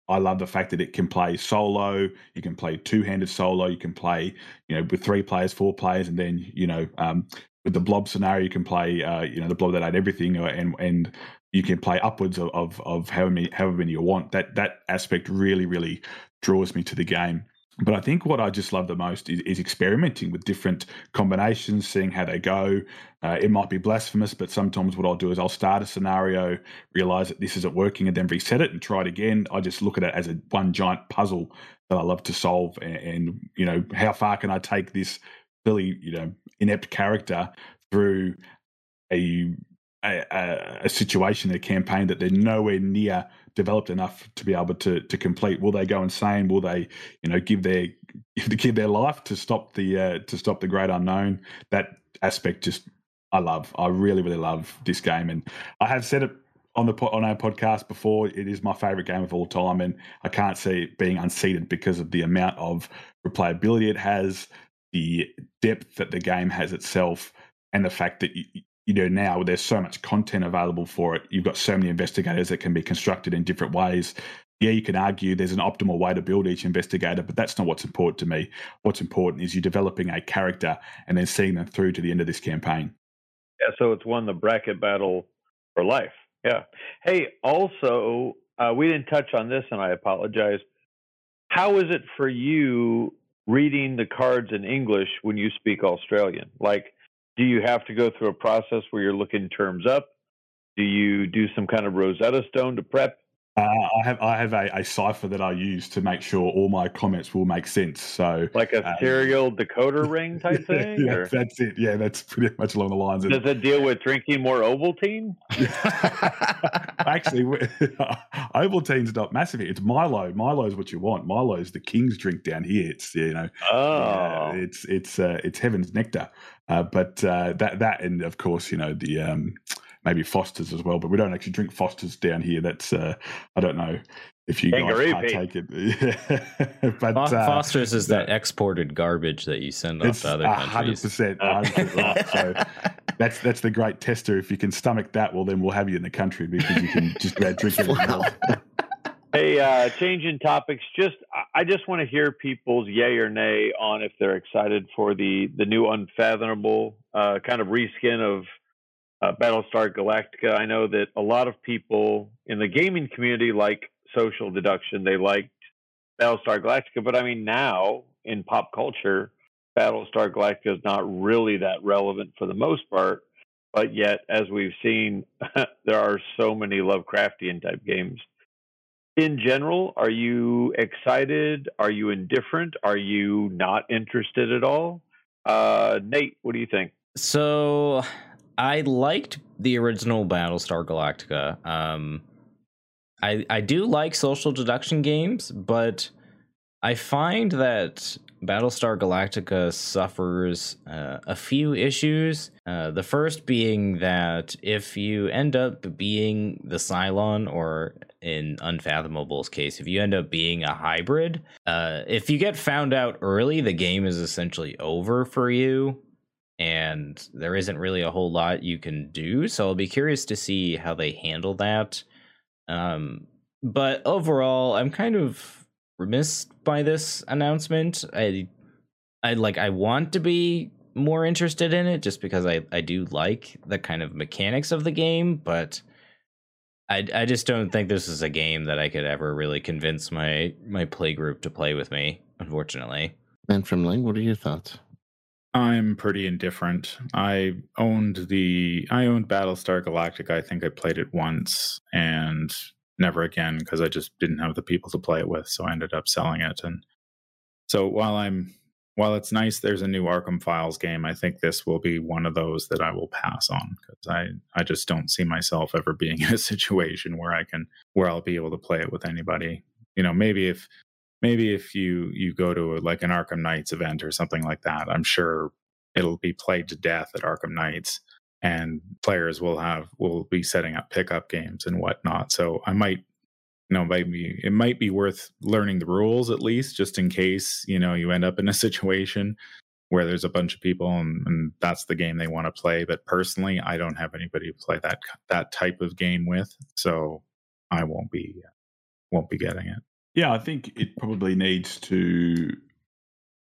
I love the fact that it can play solo. You can play two-handed solo. You can play, you know, with three players, four players, and then you know, um, with the blob scenario, you can play, uh, you know, the blob that ate everything, uh, and and you can play upwards of of, of however many however many you want. That that aspect really really draws me to the game. But I think what I just love the most is, is experimenting with different combinations, seeing how they go. Uh, it might be blasphemous, but sometimes what I'll do is I'll start a scenario, realize that this isn't working, and then reset it and try it again. I just look at it as a one giant puzzle that I love to solve. And, and you know, how far can I take this really, you know, inept character through a a, a, situation, a campaign that they're nowhere near developed enough to be able to to complete? Will they go insane? Will they, you know, give their give the kid their life to stop the uh, to stop the great unknown? That aspect just I love. I really really love this game, and I have said it on the on our podcast before. It is my favorite game of all time, and I can't see it being unseated because of the amount of replayability it has, the depth that the game has itself, and the fact that you, you know now there's so much content available for it. You've got so many investigators that can be constructed in different ways. Yeah you can argue there's an optimal way to build each investigator but that's not what's important to me. What's important is you developing a character and then seeing them through to the end of this campaign. Yeah so it's won the bracket battle for life. Yeah. Hey also uh, we didn't touch on this and i apologize. How is it for you reading the cards in english when you speak australian? Like do you have to go through a process where you're looking terms up? Do you do some kind of Rosetta Stone to prep? Uh, I have I have a, a, cipher that I use to make sure all my comments will make sense. So like a um, cereal decoder ring type thing. yeah, that's it. Yeah, that's pretty much along the lines. Of. Does it deal with drinking more Ovaltine? Actually, Ovaltine's not massive. It's Milo. Milo is what you want. Milo is the king's drink down here. It's you know, oh, it's it's uh, it's heaven's nectar. Uh, but uh, that that and of course you know the um, maybe Foster's as well, but we don't actually drink Foster's down here. That's uh, I don't know if you Kangaroo guys partake it. but uh, Foster's is that, that, exported garbage that you send off to other countries. 100%. so that's that's the great tester. If you can stomach that, well, then we'll have you in the country because you can just drink it. Wow. Hey, uh, changing topics. Just I just want to hear people's yay or nay on if they're excited for the the new Unfathomable uh, kind of reskin of uh, Battlestar Galactica. I know that a lot of people in the gaming community like social deduction. They liked Battlestar Galactica, but I mean now in pop culture, Battlestar Galactica is not really that relevant for the most part. But yet, as we've seen, there are so many Lovecraftian type games. In general, are you excited? Are you indifferent? Are you not interested at all? Uh, Nate, what do you think? So I liked the original Battlestar Galactica. Um, I I do like social deduction games, but I find that Battlestar Galactica suffers uh, a few issues. Uh, the first being that if you end up being the Cylon, or in Unfathomable's case, if you end up being a hybrid, uh, if you get found out early, the game is essentially over for you and there isn't really a whole lot you can do. So I'll be curious to see how they handle that. Um, but overall, I'm kind of remiss by this announcement. I I like I want to be more interested in it just because I I do like the kind of mechanics of the game, but I I just don't think this is a game that I could ever really convince my my play group to play with me, unfortunately. Man from Leng, what are your thoughts? I'm pretty indifferent. I owned the I owned Battlestar Galactica. I think I played it once and never again because I just didn't have the people to play it with. So I ended up selling it. And so while I'm while it's nice there's a new Arkham Files game, I think this will be one of those that I will pass on because I I just don't see myself ever being in a situation where I can where I'll be able to play it with anybody. You know, maybe if maybe if you you go to a, like an Arkham Nights event or something like that, I'm sure it'll be played to death at Arkham Nights, and players will have will be setting up pickup games and whatnot. So I might, you know, maybe it might be worth learning the rules at least, just in case you know you end up in a situation where there's a bunch of people and, and that's the game they want to play. But personally, I don't have anybody to play that that type of game with, so I won't be won't be getting it. Yeah, I think it probably needs to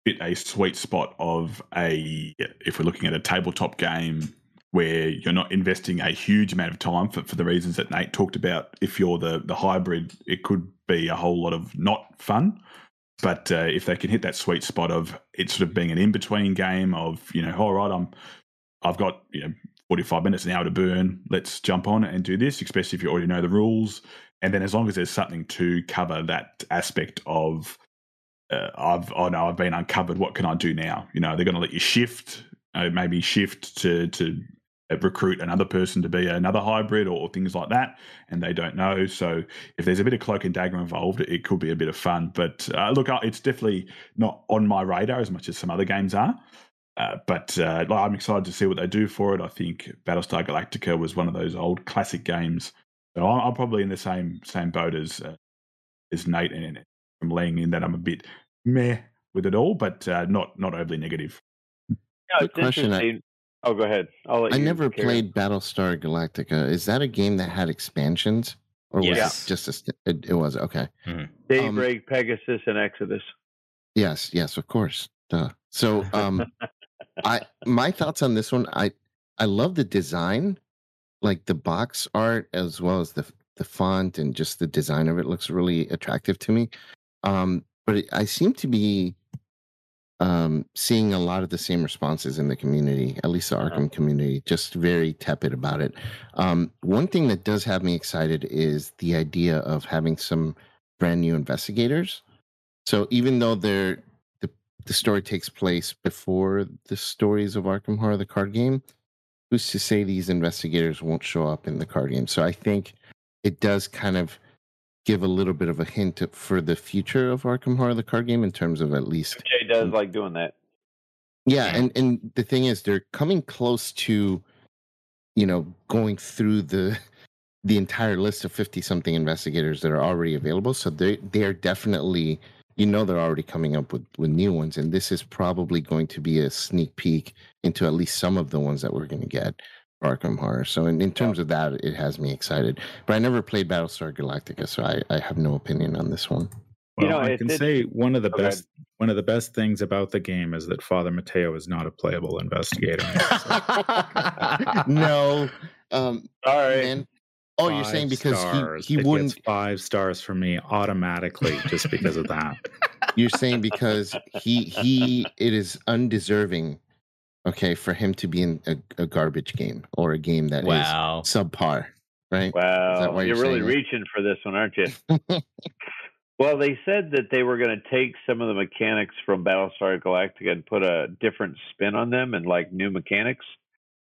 fit a sweet spot of a, if we're looking at a tabletop game where you're not investing a huge amount of time for, for the reasons that Nate talked about. If you're the, the hybrid, it could be a whole lot of not fun. But uh, if they can hit that sweet spot of it sort of being an in between game of, you know, all right, I'm, I've got, you know, 45 minutes an hour to burn. Let's jump on and do this, especially if you already know the rules. And then as long as there's something to cover that aspect of, uh, I've oh no, I've been uncovered. What can I do now? You know, they're going to let you shift, uh, maybe shift to to uh, recruit another person to be another hybrid or, things like that, and they don't know. So if there's a bit of cloak and dagger involved, it could be a bit of fun. But uh, look, it's definitely not on my radar as much as some other games are. Uh, but uh, I'm excited to see what they do for it. I think Battlestar Galactica was one of those old classic games so I'm, probably in the same same boat as uh, as Nate and I'm laying in that I'm a bit meh with it all, but uh, not not overly negative. Yeah, Good question. I, oh, go ahead. i never played Battlestar Galactica. Is that a game that had expansions, or yes. was it just a? It, it was okay. Mm-hmm. Daybreak, um, Pegasus, and Exodus. Yes, yes, of course. Duh. So, um, I my thoughts on this one. I I love the design like the box art as well as the the font and just the design of it looks really attractive to me. Um, but it, I seem to be um, seeing a lot of the same responses in the community, at least the Arkham community, just very tepid about it. Um, one thing that does have me excited is the idea of having some brand new investigators. So even though they're the the story takes place before the stories of Arkham Horror, the card game, who's to say these investigators won't show up in the card game? So I think it does kind of give a little bit of a hint for the future of Arkham Horror, the card game, in terms of at least. Jay does mm. like doing that. Yeah, and and the thing is, they're coming close to, you know, going through the the entire list of fifty something investigators that are already available. So they they are definitely you know they're already coming up with with new ones and this is probably going to be a sneak peek into at least some of the ones that we're going to get for arkham horror. So in, in terms of that it has me excited. But i never played battlestar galactica so i, I have no opinion on this one. Well, you know, I can say one of the okay. best one of the best things about the game is that Father Mateo is not a playable investigator. no, um, sorry, man, Oh, you you're saying because stars. he, he wouldn't five stars for me automatically just because of that. You're saying because he he it is undeserving, okay, for him to be in a, a garbage game or a game that wow. is subpar, right? Wow, you're, you're really reaching for this one, aren't you? well, they said that they were going to take some of the mechanics from Battlestar Galactica and put a different spin on them and like new mechanics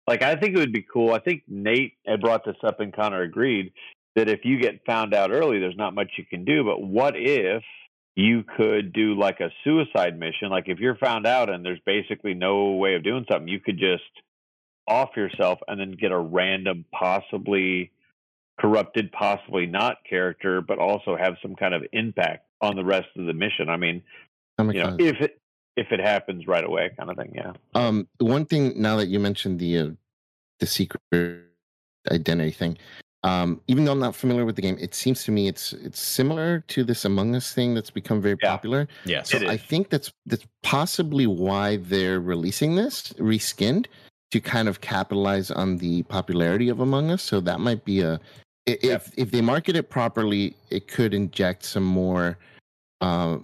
like I think it would be cool. I think Nate had brought this up and Conor agreed that if you get found out early, there's not much you can do. But what if you could do like a suicide mission? Like if you're found out and there's basically no way of doing something, you could just off yourself and then get a random, possibly corrupted, possibly not character, but also have some kind of impact on the rest of the mission. I mean, you know, if it, if it happens right away, kind of thing. Yeah. Um, one thing now that you mentioned the uh, the secret identity thing, Um, even though I'm not familiar with the game, it seems to me it's it's similar to this Among Us thing that's become very Yeah. popular. Yes. So I think that's that's possibly why they're releasing this reskinned to kind of capitalize on the popularity of Among Us. So that might be a if if they market it properly, it could inject some more uh,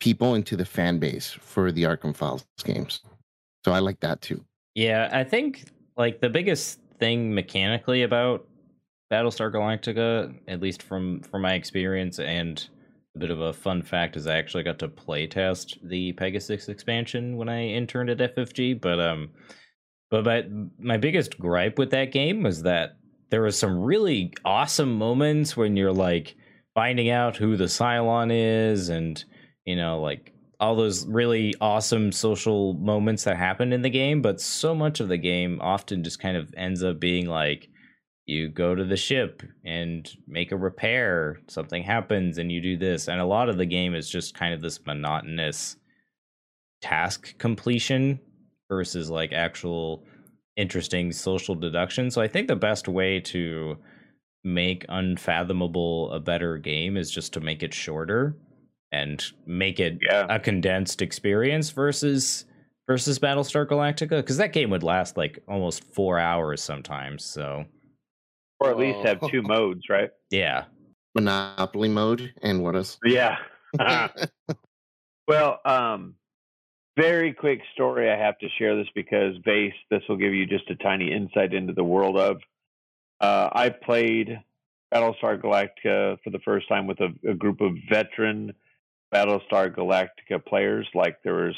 people into the fan base for the Arkham Files games. So I like that too. Yeah, I think like the biggest thing mechanically about Battlestar Galactica, at least from from my experience, and a bit of a fun fact is I actually got to play test the Pegasus expansion when I interned at FFG. But um, but my my biggest gripe with that game was that there was some really awesome moments when you're like finding out who the Cylon is, and you know like all those really awesome social moments that happen in the game, but so much of the game often just kind of ends up being like you go to the ship and make a repair, something happens and you do this. And a lot of the game is just kind of this monotonous task completion versus like actual interesting social deduction. So I think the best way to make unfathomable a better game is just to make it shorter and make it Yeah. a condensed experience versus versus Battlestar Galactica because that game would last like almost four hours sometimes. So Or at least have Oh. two modes, right? yeah, Monopoly mode and what else? Yeah. well, um, very quick story. I have to share this because base. This will give you just a tiny insight into the world of. Uh, I played Battlestar Galactica for the first time with a, a group of veteran Battlestar Galactica players. Like there was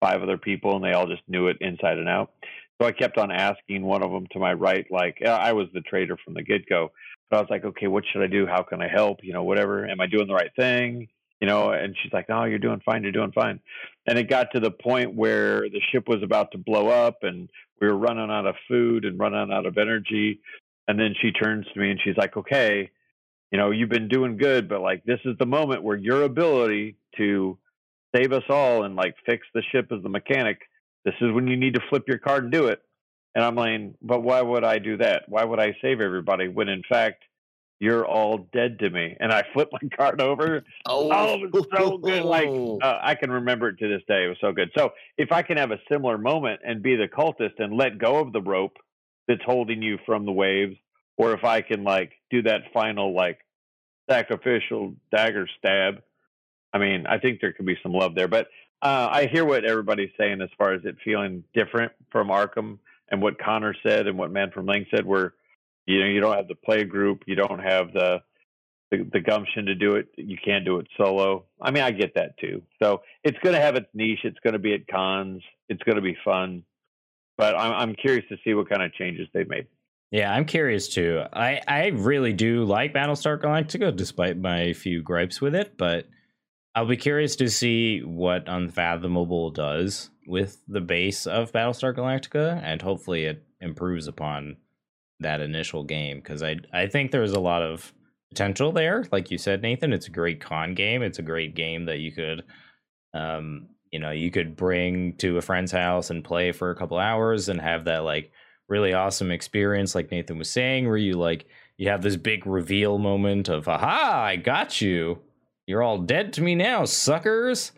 five other people, and they all just knew it inside and out. So I kept on asking one of them to my right, like I was the trader from the get go. But I was like, okay, what should I do? How can I help? You know, whatever. Am I doing the right thing? You know, and she's like, oh, you're doing fine. You're doing fine. And it got to the point where the ship was about to blow up and we were running out of food and running out of energy. And then she turns to me and she's like, okay, you know, you've been doing good, but like this is the moment where your ability to save us all and like fix the ship as the mechanic, this is when you need to flip your card and do it. And I'm like, but why would I do that? Why would I save everybody when in fact you're all dead to me? And I flip my card over. Oh, it was so good. Like uh, I can remember it to this day. It was so good. So if I can have a similar moment and be the cultist and let go of the rope that's holding you from the waves, or if I can like do that final like sacrificial dagger stab, I mean, I think there could be some love there. But uh, I hear what everybody's saying as far as it feeling different from Arkham and what Conor said and what Man from Leng said, where you know you don't have the play group, you don't have the the, the gumption to do it. You can't do it solo. I mean, I get that too. So it's going to have its niche. It's going to be at cons. It's going to be fun. But I'm, I'm curious to see what kind of changes they've made. Yeah, I'm curious too. I I really do like Battlestar Galactica, despite my few gripes with it. But I'll be curious to see what Unfathomable does with the base of Battlestar Galactica, and hopefully it improves upon that initial game because I I think there's a lot of potential there. Like you said, Nathan, it's a great con game. It's a great game that you could, um, you know, you could bring to a friend's house and play for a couple hours and have that like really awesome experience like Nathan was saying where you like you have this big reveal moment of aha I got you. You're all dead to me now suckers.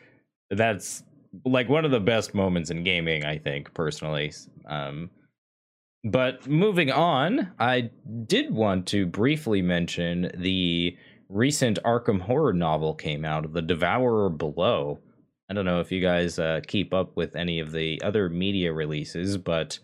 That's like one of the best moments in gaming I think personally. Um but moving on I did want to briefly mention the recent Arkham horror novel came out The Devourer Below. I don't know if you guys uh, keep up with any of the other media releases but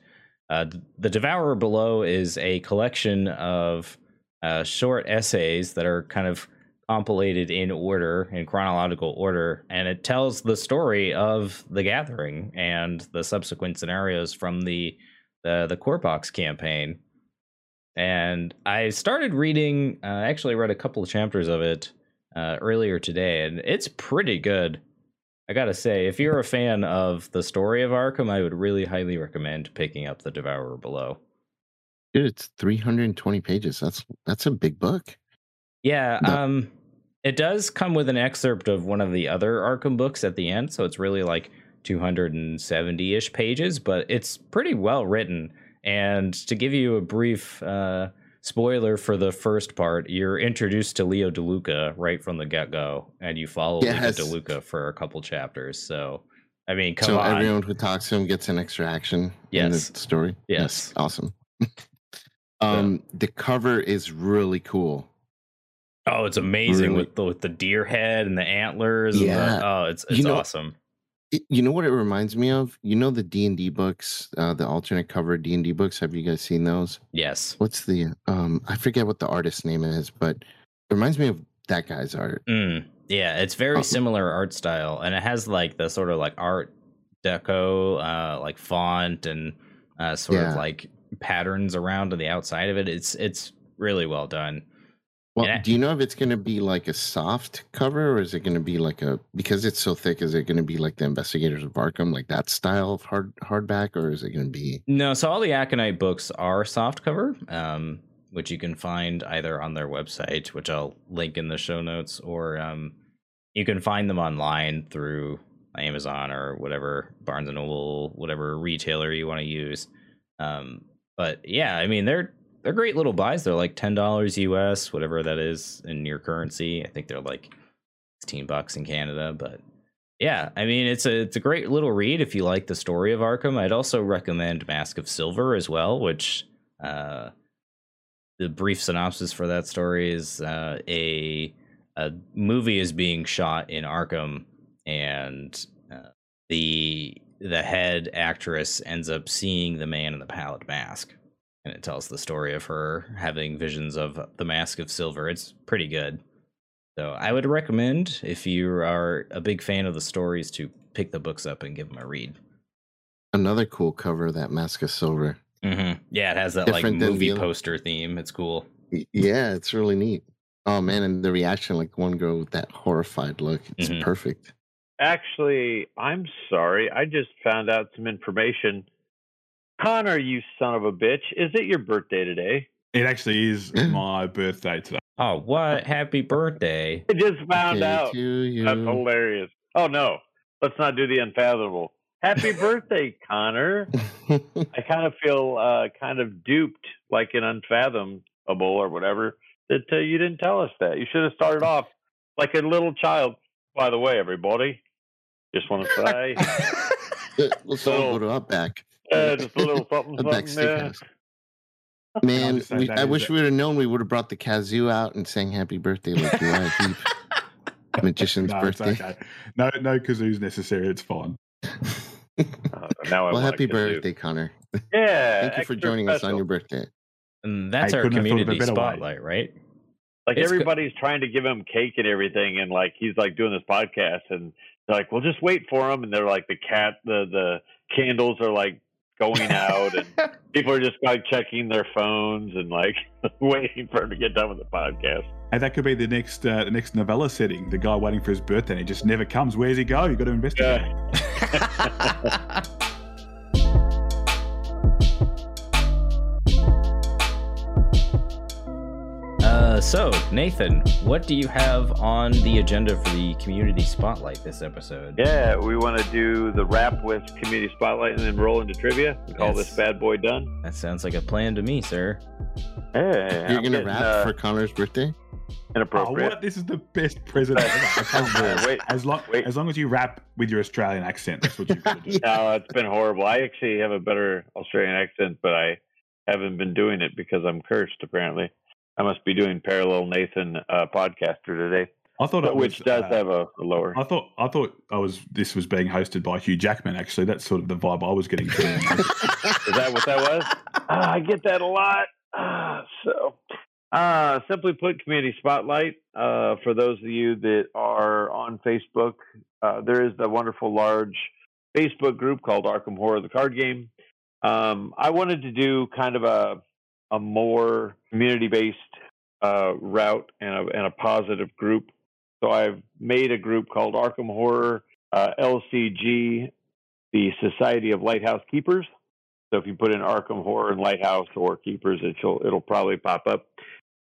uh, the Devourer Below is a collection of uh, short essays that are kind of compilated in order, in chronological order, and it tells the story of the Gathering and the subsequent scenarios from the the, the Core Box campaign. And I started reading. Uh, I actually read a couple of chapters of it uh, earlier today, and it's pretty good. I gotta say, if you're a fan of the story of Arkham, I would really highly recommend picking up The Devourer Below. Dude, it's 320 pages. That's that's a big book. Yeah, No. um, it does come with an excerpt of one of the other Arkham books at the end, so it's really like 270 ish pages, but it's pretty well written. And to give you a brief uh, spoiler for the first part, you're introduced to Leo DeLuca right from the get go, and you follow yes. Leo DeLuca for a couple chapters. So, I mean, come so on. everyone who talks to him gets an extra action yes. in the story. Yes, yes. awesome. um, the cover is really cool. Oh, it's amazing really? with the with the deer head and the antlers. Yeah. The, oh, it's it's you know, awesome. You know what it reminds me of? You know the D and D books, uh, the alternate cover D and D books. Have you guys seen those? Yes. What's the um? I forget what the artist's name is, but it reminds me of that guy's art. Mm, yeah, it's very oh. similar art style, and it has like the sort of like art deco, uh, like font and uh, sort yeah. of like patterns around on the outside of it. It's it's really well done. Well, yeah. do you know if it's going to be like a soft cover or is it going to be like a because it's so thick? Is it going to be like the Investigators of Arkham, like that style of hard hardback, or is it going to be? No, so all the Aconyte books are soft cover, um, which you can find either on their website, which I'll link in the show notes, or um, you can find them online through Amazon or whatever Barnes and Noble, whatever retailer you want to use. Um, but yeah, I mean they're they're great little buys. They're like ten dollars US, whatever that is in your currency. I think they're like sixteen bucks in Canada, but yeah, I mean it's a it's a great little read if you like the story of Arkham. I'd also recommend Mask of Silver as well, which uh, the brief synopsis for that story is uh, a a movie is being shot in Arkham, and uh, the the head actress ends up seeing the man in the pallid mask and it tells the story of her having visions of the Mask of Silver. It's pretty good. So I would recommend if you are a big fan of the stories to pick the books up and give them a read. Another cool cover, that Mask of Silver. Mm-hmm. Yeah, it has that Different like movie poster theme. It's cool. Yeah, it's really neat. Oh man, and the reaction, like one girl with that horrified look, it's mm-hmm. perfect. Actually, I'm sorry. I just found out some information Conor, you son of a bitch, is it your birthday today? It actually is my birthday today. Oh, what? Happy birthday. I just found out. That's hilarious. Oh, no. Let's not do the unfathomable. Happy birthday, Conor. I kind of feel uh, kind of duped, like an unfathomable or whatever, that uh, you didn't tell us that. You should have started off like a little child. By the way, everybody, just want to say. Let's all go to Outback. Yeah, just a little something. something yeah. Man, we, I wish we would have known. We would have brought the kazoo out and sang "Happy Birthday" like Uriah Heep. Magician's no, birthday. Okay. No, no kazoos necessary. It's fine. Uh, now well, happy birthday, Conor. Yeah, thank you for joining special. us on your birthday. And that's I our community spotlight, right? Like it's everybody's co- trying to give him cake and everything, and like he's like doing this podcast, and they're like, "Well, just wait for him," and they're like, the cat, the the candles are like going out and people are just like checking their phones and like waiting for him to get done with the podcast. And that could be the next uh, the next novella setting. The guy waiting for his birthday and he just never comes. Where's he go? You got to investigate. Yeah. so, Nathan, what do you have on the agenda for the community spotlight this episode? Yeah, we want to do the wrap with community spotlight and then roll into trivia. We call yes. this bad boy done. That sounds like a plan to me, sir. Hey, you're gonna rap uh, for Conor's birthday? Inappropriate. Oh, what? This is the best present ever. wait, as long wait. as long as you rap with your Australian accent, that's what you got to do. no, it's been horrible. I actually have a better Australian accent, but I haven't been doing it because I'm cursed apparently. I must be doing parallel Nathan uh, podcaster today. I thought it which was, does uh, have a, a, lower. I thought I thought I was this was being hosted by Hugh Jackman. Actually, that's sort of the vibe I was getting. Is that what that was? Ah, I get that a lot. Ah, so, uh, simply put, community spotlight. Uh, for those of you that are on Facebook, uh, there is the wonderful large Facebook group called Arkham Horror: The Card Game. Um, I wanted to do kind of a a more community based uh, route and a, and a, positive group. So I've made a group called Arkham Horror uh, LCG, the Society of Lighthouse Keepers. So if you put in Arkham Horror and Lighthouse or Keepers, it'll it'll probably pop up.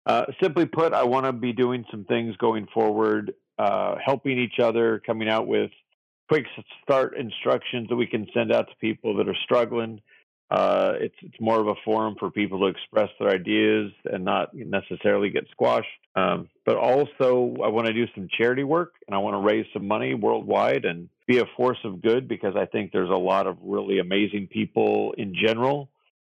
Uh, simply put, I want to be doing some things going forward, uh, helping each other, coming out with quick start instructions that we can send out to people that are struggling Uh, it's it's more of a forum for people to express their ideas and not necessarily get squashed. Um, but also, I want to do some charity work and I want to raise some money worldwide and be a force of good because I think there's a lot of really amazing people in general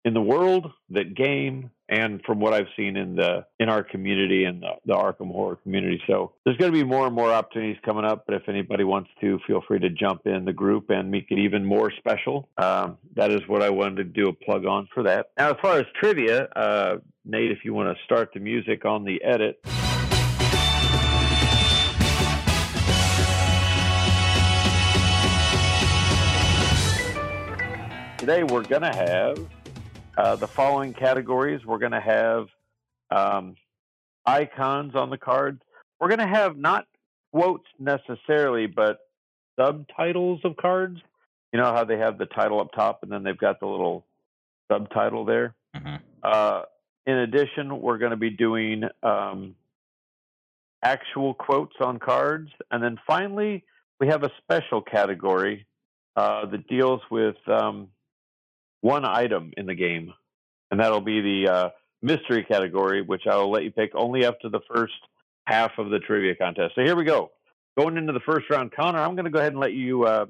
in the world that game and from what I've seen in the in our community and the, the Arkham horror community. So there's going to be more and more opportunities coming up. But if anybody wants to, feel free to jump in the group and make it even more special. Um, that is what I wanted to do a plug on for that. Now, as far as trivia, uh, Nate, if you want to start the music on the edit. Today we're going to have uh, the following categories. We're going to have um, icons on the cards. We're going to have not quotes necessarily, but subtitles of cards. You know how they have the title up top and then they've got the little subtitle there. Mm-hmm. Uh, in addition, we're going to be doing um, actual quotes on cards. And then finally, we have a special category uh, that deals with um, one item in the game, and that'll be the uh, mystery category, which I will let you pick only up to the first half of the trivia contest. So here we go. Going into the first round, Conor, I'm going to go ahead and let you uh,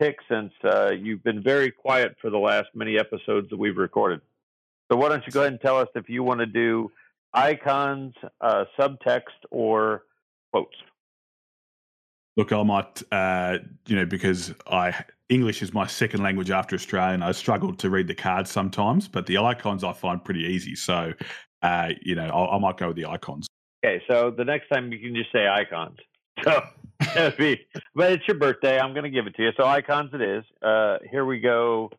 pick since uh, you've been very quiet for the last many episodes that we've recorded. So why don't you go ahead and tell us if you want to do icons, uh, subtext, or quotes? Look, I might, uh, you know, because I English is my second language after Australian. I struggle to read the cards sometimes, but the icons I find pretty easy. So, uh, you know, I, I might go with the icons. Okay, so the next time you can just say icons. So be, but it's your birthday. I'm going to give it to you. So icons it is. Uh, here we go.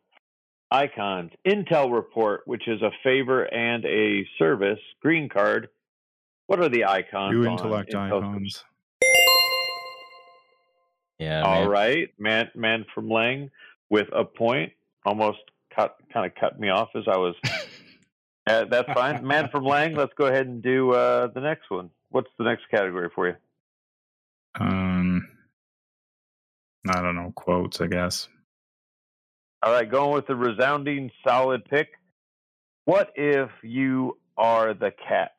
Icons. Intel report, which is a favor and a service. Green card. What are the icons? New on intellect Intel? icons. Yeah. All man. right, man, man from Leng with a point. Almost cut, kind of cut me off as I was. uh, that's fine. Man from Leng. Let's go ahead and do uh, the next one. What's the next category for you? Um, I don't know quotes. I guess. All right, going with the resounding solid pick. What if you are the cat?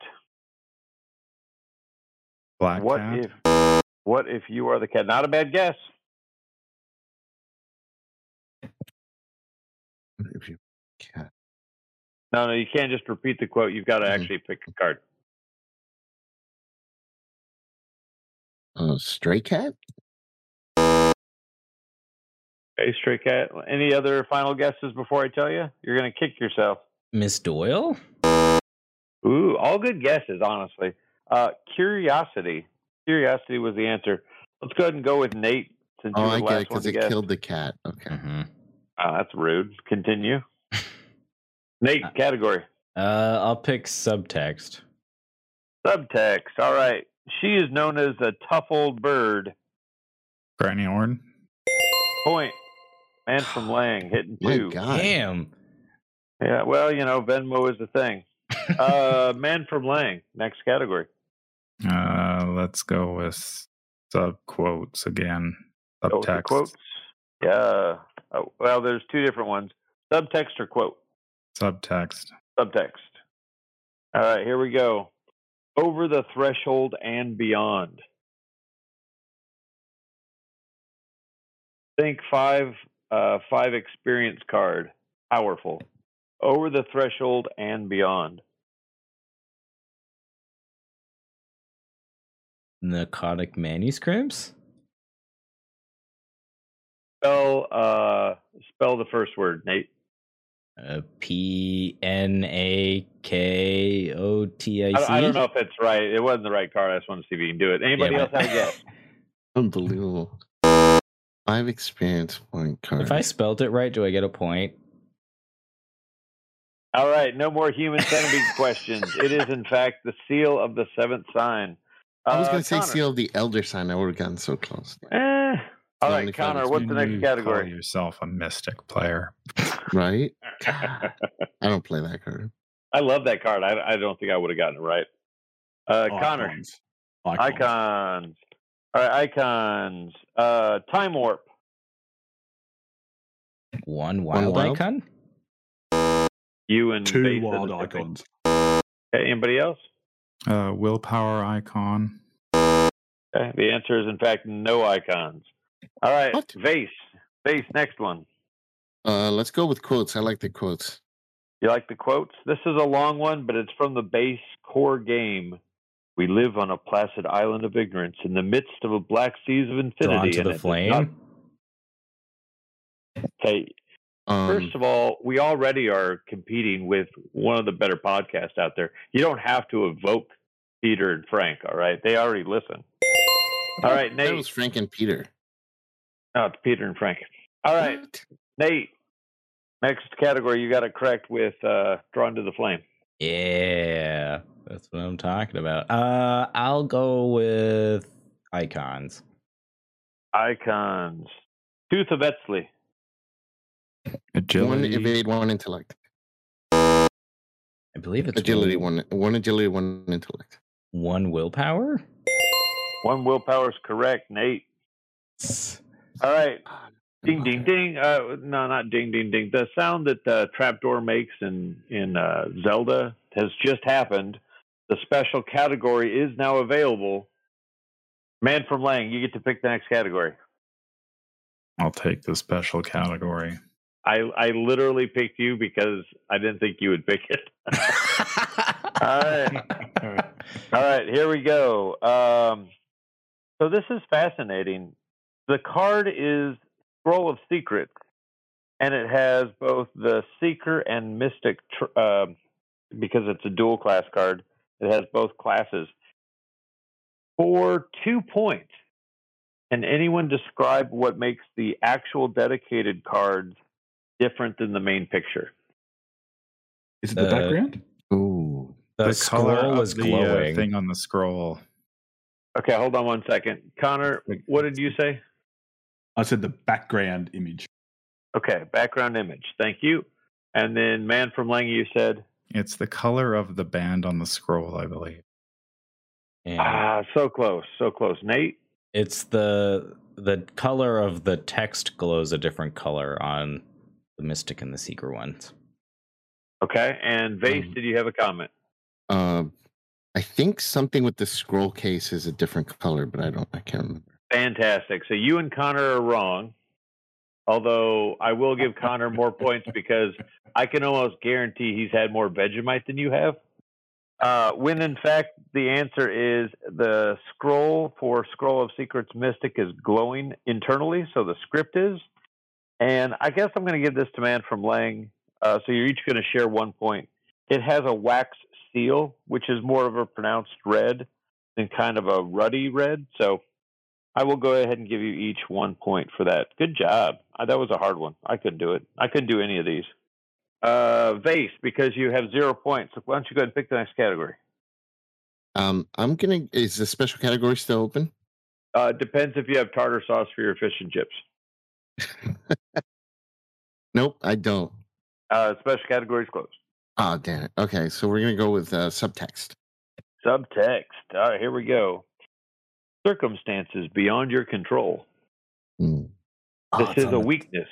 Black what cat. if what if you are the cat? Not a bad guess. If you cat. No, no, you can't just repeat the quote. You've got to Mhm. actually pick a card. Uh, stray cat? Okay, stray cat. Any other final guesses before I tell you? You're going to kick yourself. Miss Doyle? Ooh, all good guesses, honestly. Uh, curiosity. Curiosity was the answer. Let's go ahead and go with Nate since Oh, you were I get it because it guess. killed the cat. Okay. hmm Ah, that's rude. Continue. Nate, Uh, category. Uh, I'll pick subtext. Subtext. All right. She is known as a tough old bird. Granny Orne. Point. Man from Leng hitting My two. God. Damn. Yeah, well, you know, Venmo is the thing. Uh, man from Leng. Next category. Uh, let's go with sub quotes again. Subtext. Quotes. Yeah. Oh, well, there's two different ones. Subtext or quote. Subtext. Subtext. All right, here we go. Over the threshold and beyond. Think five, uh, five experience card. Powerful. Over the threshold and beyond. Pnakotic manuscripts? Spell, uh, spell the first word, Nate. Uh, P N A K O T I I, C? I don't know if it's right. It wasn't the right card. I just wanted to see if you can do it. Anybody Yeah, else have a guess? Unbelievable. Five experience point cards. If I spelled it right, do I get a point? All right, no more human centipede questions. It is, in fact, the seal of the seventh sign. I was Uh, going to say Conor. seal of the elder sign. I would have gotten so close. Eh. All The right, only card Conor, is what's the next need to Call yourself a mystic player. Right? I don't play that card. I love that card. I, I don't think I would have gotten it right. Uh, Conor, Icons. Icons. icons. All right, icons. Uh, time warp. One One wild wild? icon? You and Two wild are the same. icons. Okay, anybody else? Uh, willpower icon. Okay, the answer is in fact no icons. All right, What? Vase. Vase, next one. Uh, let's go with quotes. I like the quotes. You like the quotes? This is a long one, but it's from the base core game. We live on a placid island of ignorance in the midst of a black seas of infinity. Drawn to and the flame. not- Okay, Um, First of all, we already are competing with one of the better podcasts out there. You don't have to evoke Peter and Frank, all right? They already listen. All right, that Nate. was Frank and Peter. No, it's Peter and Frank. All right, What? Nate. Next category, you got it correct with uh, Drawn to the Flame. Yeah, that's what I'm talking about. Uh, I'll go with icons. Icons. Tooth of Eztli. One Agility. evade, one intellect. I believe it's Agility, one, one one agility, one intellect. one willpower. One willpower is correct, Nate. All right. Ding, ding, ding. Uh, no, not ding, ding, ding. The sound that the trapdoor makes in in uh, Zelda has just happened. The special category is now available. Man from Leng, you get to pick the next category. I'll take the special category. I I literally picked you because I didn't think you would pick it. All right. All right, here we go. Um, so this is fascinating. The card is Scroll of Secrets, and it has both the Seeker and Mystic, tr- uh, because it's a dual class card. It has both classes. For two points, can anyone describe what makes the actual dedicated cards different than the main picture? Is it the Uh, background? Ooh. The, scroll of was the, uh, thing on the scroll. Okay, hold on one second. Conor, what did you say? I said the background image. Okay, background image. Thank you. And then Man from Leng, you said, It's the color of the band on the scroll, I believe. And ah, so close, so close. Nate, it's the the color of the text glows a different color on the mystic and the seeker ones. okay. And Vase, Um, did you have a comment? Uh, I think something with the scroll case is a different color, but I don't. I can't remember. Fantastic. So you and Conor are wrong. Although I will give Conor more points because I can almost guarantee he's had more Vegemite than you have. Uh, when in fact the answer is the scroll for Scroll of Secrets Mystic is glowing internally, so the script is. And I guess I'm going to give this to Man from Leng. Uh, so you're each going to share one point. It has a wax seal, which is more of a pronounced red than kind of a ruddy red. So I will go ahead and give you each one point for that. Good job. Uh, that was a hard one. I couldn't do it. I couldn't do any of these. Uh, Vase, because you have zero points. Why don't you go ahead and pick the next category? Um, I'm gonna. Is the special category still open? Uh, depends if you have tartar sauce for your fish and chips. Nope, I don't. Uh, special category is closed. Oh, damn it. Okay, so we're gonna go with uh, subtext. Subtext. All right, here we go. Circumstances beyond your control. This Oh, it's is a the- weakness.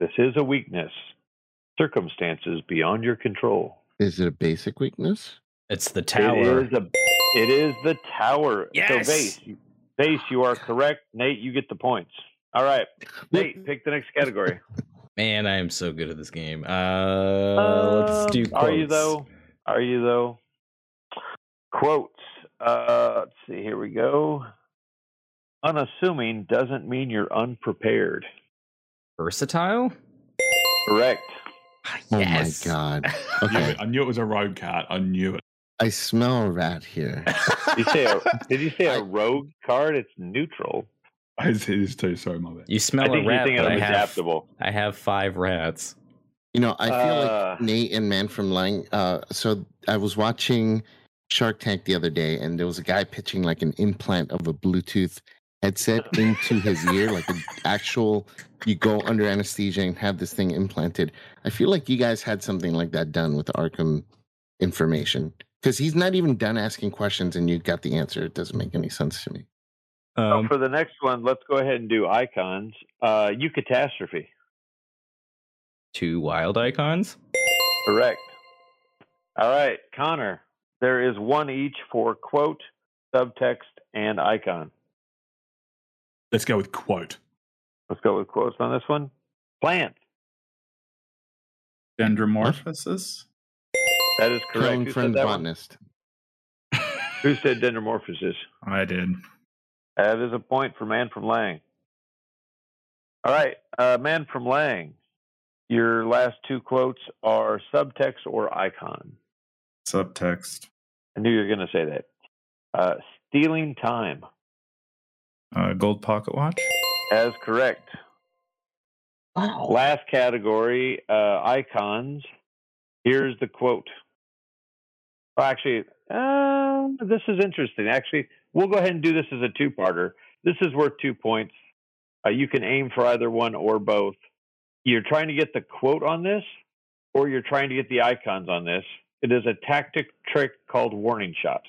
This is a weakness. Circumstances beyond your control. Is it a basic weakness? It's the tower. It is a. It is the tower. Yes! So base, base, you are correct. Nate, you get the points. All right, Nate, pick the next category. Man, I am so good at this game. Uh, let's do. Um, Are you quotes. though? Are you though? Quotes. Uh, let's see. Here we go. Unassuming doesn't mean you're unprepared. Versatile. Correct. Oh my god. I knew Okay, it. I knew it was a road card. I knew it. I smell a rat here. Did you say a, did you say I- a rogue card? It's neutral. It is too. Sorry, my bad. You smell a think you're rat, thinking but I have, adaptable. I have five rats. You know, I feel Uh. like Nate and Man from Leng. Uh, so I was watching Shark Tank the other day, and there was a guy pitching like an implant of a Bluetooth headset into his ear, like an actual. You go under anesthesia and have this thing implanted. I feel like you guys had something like that done with Arkham information because he's not even done asking questions, and you got the answer. It doesn't make any sense to me. So Um, for the next one, let's go ahead and do icons. Uh, you catastrophe. two wild icons. Correct. All right, Conor. There is one each for quote, subtext, and icon. Let's go with quote. Let's go with quotes on this one. Plant. Dendromorphosis? That is correct. Clone Who said friend that one? botanist. Who said dendromorphosis? I did. That is a point for Man from Leng. All right, uh, Man from Leng. Your last two quotes are subtext or icon. Subtext. I knew you were going to say that. Uh, stealing time. Uh, gold pocket watch? As correct. Wow. Last category, uh, icons. Here's the quote. Well, actually, uh, this is interesting. Actually, we'll go ahead and do this as a two-parter. This is worth two points. Uh, you can aim for either one or both. You're trying to get the quote on this, or you're trying to get the icons on this. It is a tactic trick called warning shot.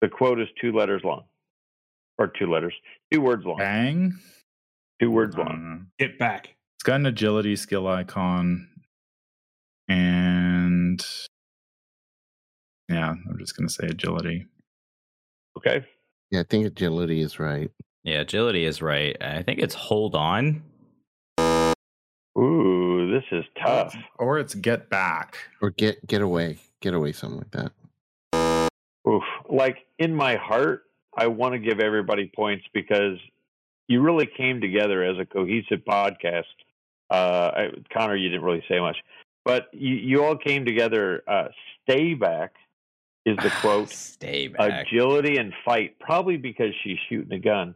The quote is two letters long, or two letters, two words long, Bang? two words I long. Get back. It's got an agility skill icon. And yeah, I'm just going to say agility. Okay. Yeah, I think agility is right. Yeah, agility is right. I think it's hold on. Ooh, this is tough. Or it's get back. Or get get away. Get away, something like that. Oof. Like in my heart, I want to give everybody points because you really came together as a cohesive podcast. Uh, I, Conor, you didn't really say much, but you, you all came together. Uh, stay back is the quote. Stay back. agility and fight, probably because she's shooting a gun.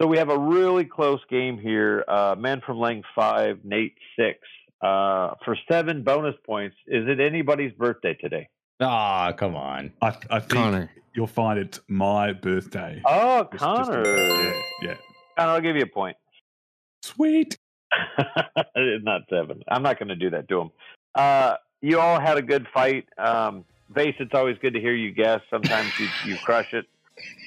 So we have a really close game here. Uh, Man from Leng five, Nate six. Uh, for seven bonus points, is it anybody's birthday today? Ah, come on. I, I think Conor. you'll find it's my birthday. Oh, Just- just Conor. yeah, yeah. Conor, I'll give you a point. Sweet. not seven. I'm not going to do that to him. Uh, you all had a good fight. Um, Vase, it's always good to hear you guess. Sometimes you, you crush it.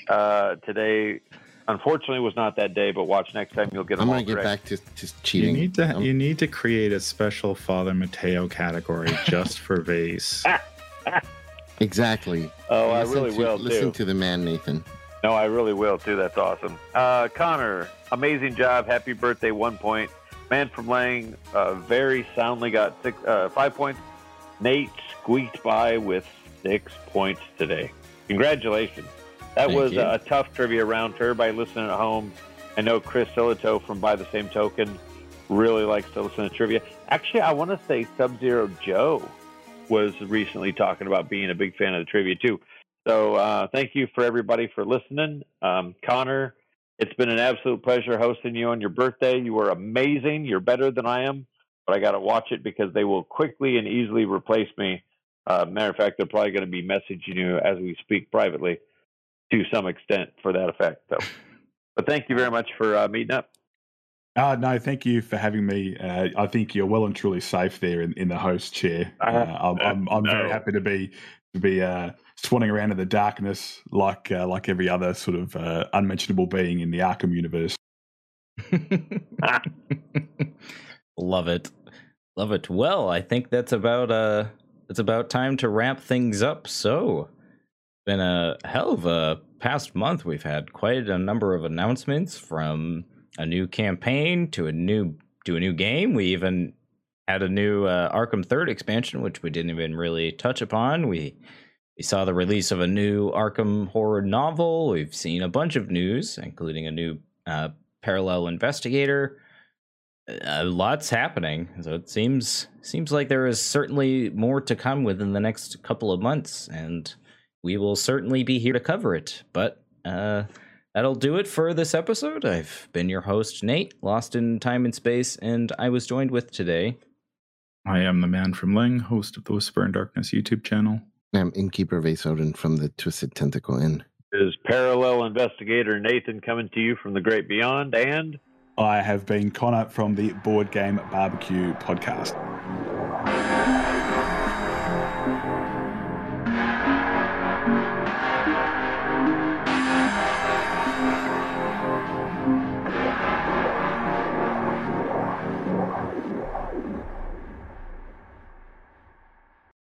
Uh, today, unfortunately, was not that day, but watch next time. You'll get them I'm all gonna get correct. back to, to You cheating. need to Um, you need to create a special Father Mateo category just for vase. exactly. Oh, I Listen really to, will, Listen too. to the man, Nathan. No, I really will too. That's awesome. Uh, Conor, amazing job. Happy birthday. One point. Man from Leng, uh, very soundly got six, uh, five points. Nate squeaked by with six points today. Congratulations. That Thank was you. a tough trivia round for everybody listening at home. I know Chris Silito from By the Same Token really likes to listen to trivia. Actually, I want to say Sub Zero Joe was recently talking about being a big fan of the trivia too. So uh, thank you for everybody for listening. Um, Conor, it's been an absolute pleasure hosting you on your birthday. You were amazing. You're better than I am, but I got to watch it because they will quickly and easily replace me. Uh, matter of fact, they're probably going to be messaging you as we speak privately to some extent for that effect. So, but thank you very much for uh, meeting up. Uh, no, thank you for having me. Uh, I think you're well and truly safe there in, in the host chair. Uh, Uh, I'm, I'm, I'm very happy to be to be uh, swanning around in the darkness like uh, like every other sort of uh, unmentionable being in the Arkham universe. Love it. Love it. Well, I think that's about uh it's about time to wrap things up. So, been a hell of a past month. We've had quite a number of announcements from a new campaign to a new to a new game. We even had a new uh, Arkham Third expansion, which we didn't even really touch upon. We we saw the release of a new Arkham horror novel. We've seen a bunch of news, including a new uh, parallel investigator uh, lots happening so it seems seems like there is certainly more to come within the next couple of months and we will certainly be here to cover it but uh that'll do it for this episode i've been your host nate lost in time and space and i was joined with today I am the man from Leng, host of the Whisper in Darkness YouTube channel. I'm Innkeeper Vase Odin from the Twisted Tentacle Inn. Is parallel investigator Nathan coming to you from the great beyond and I have been Conor from the Board Game Barbecue podcast.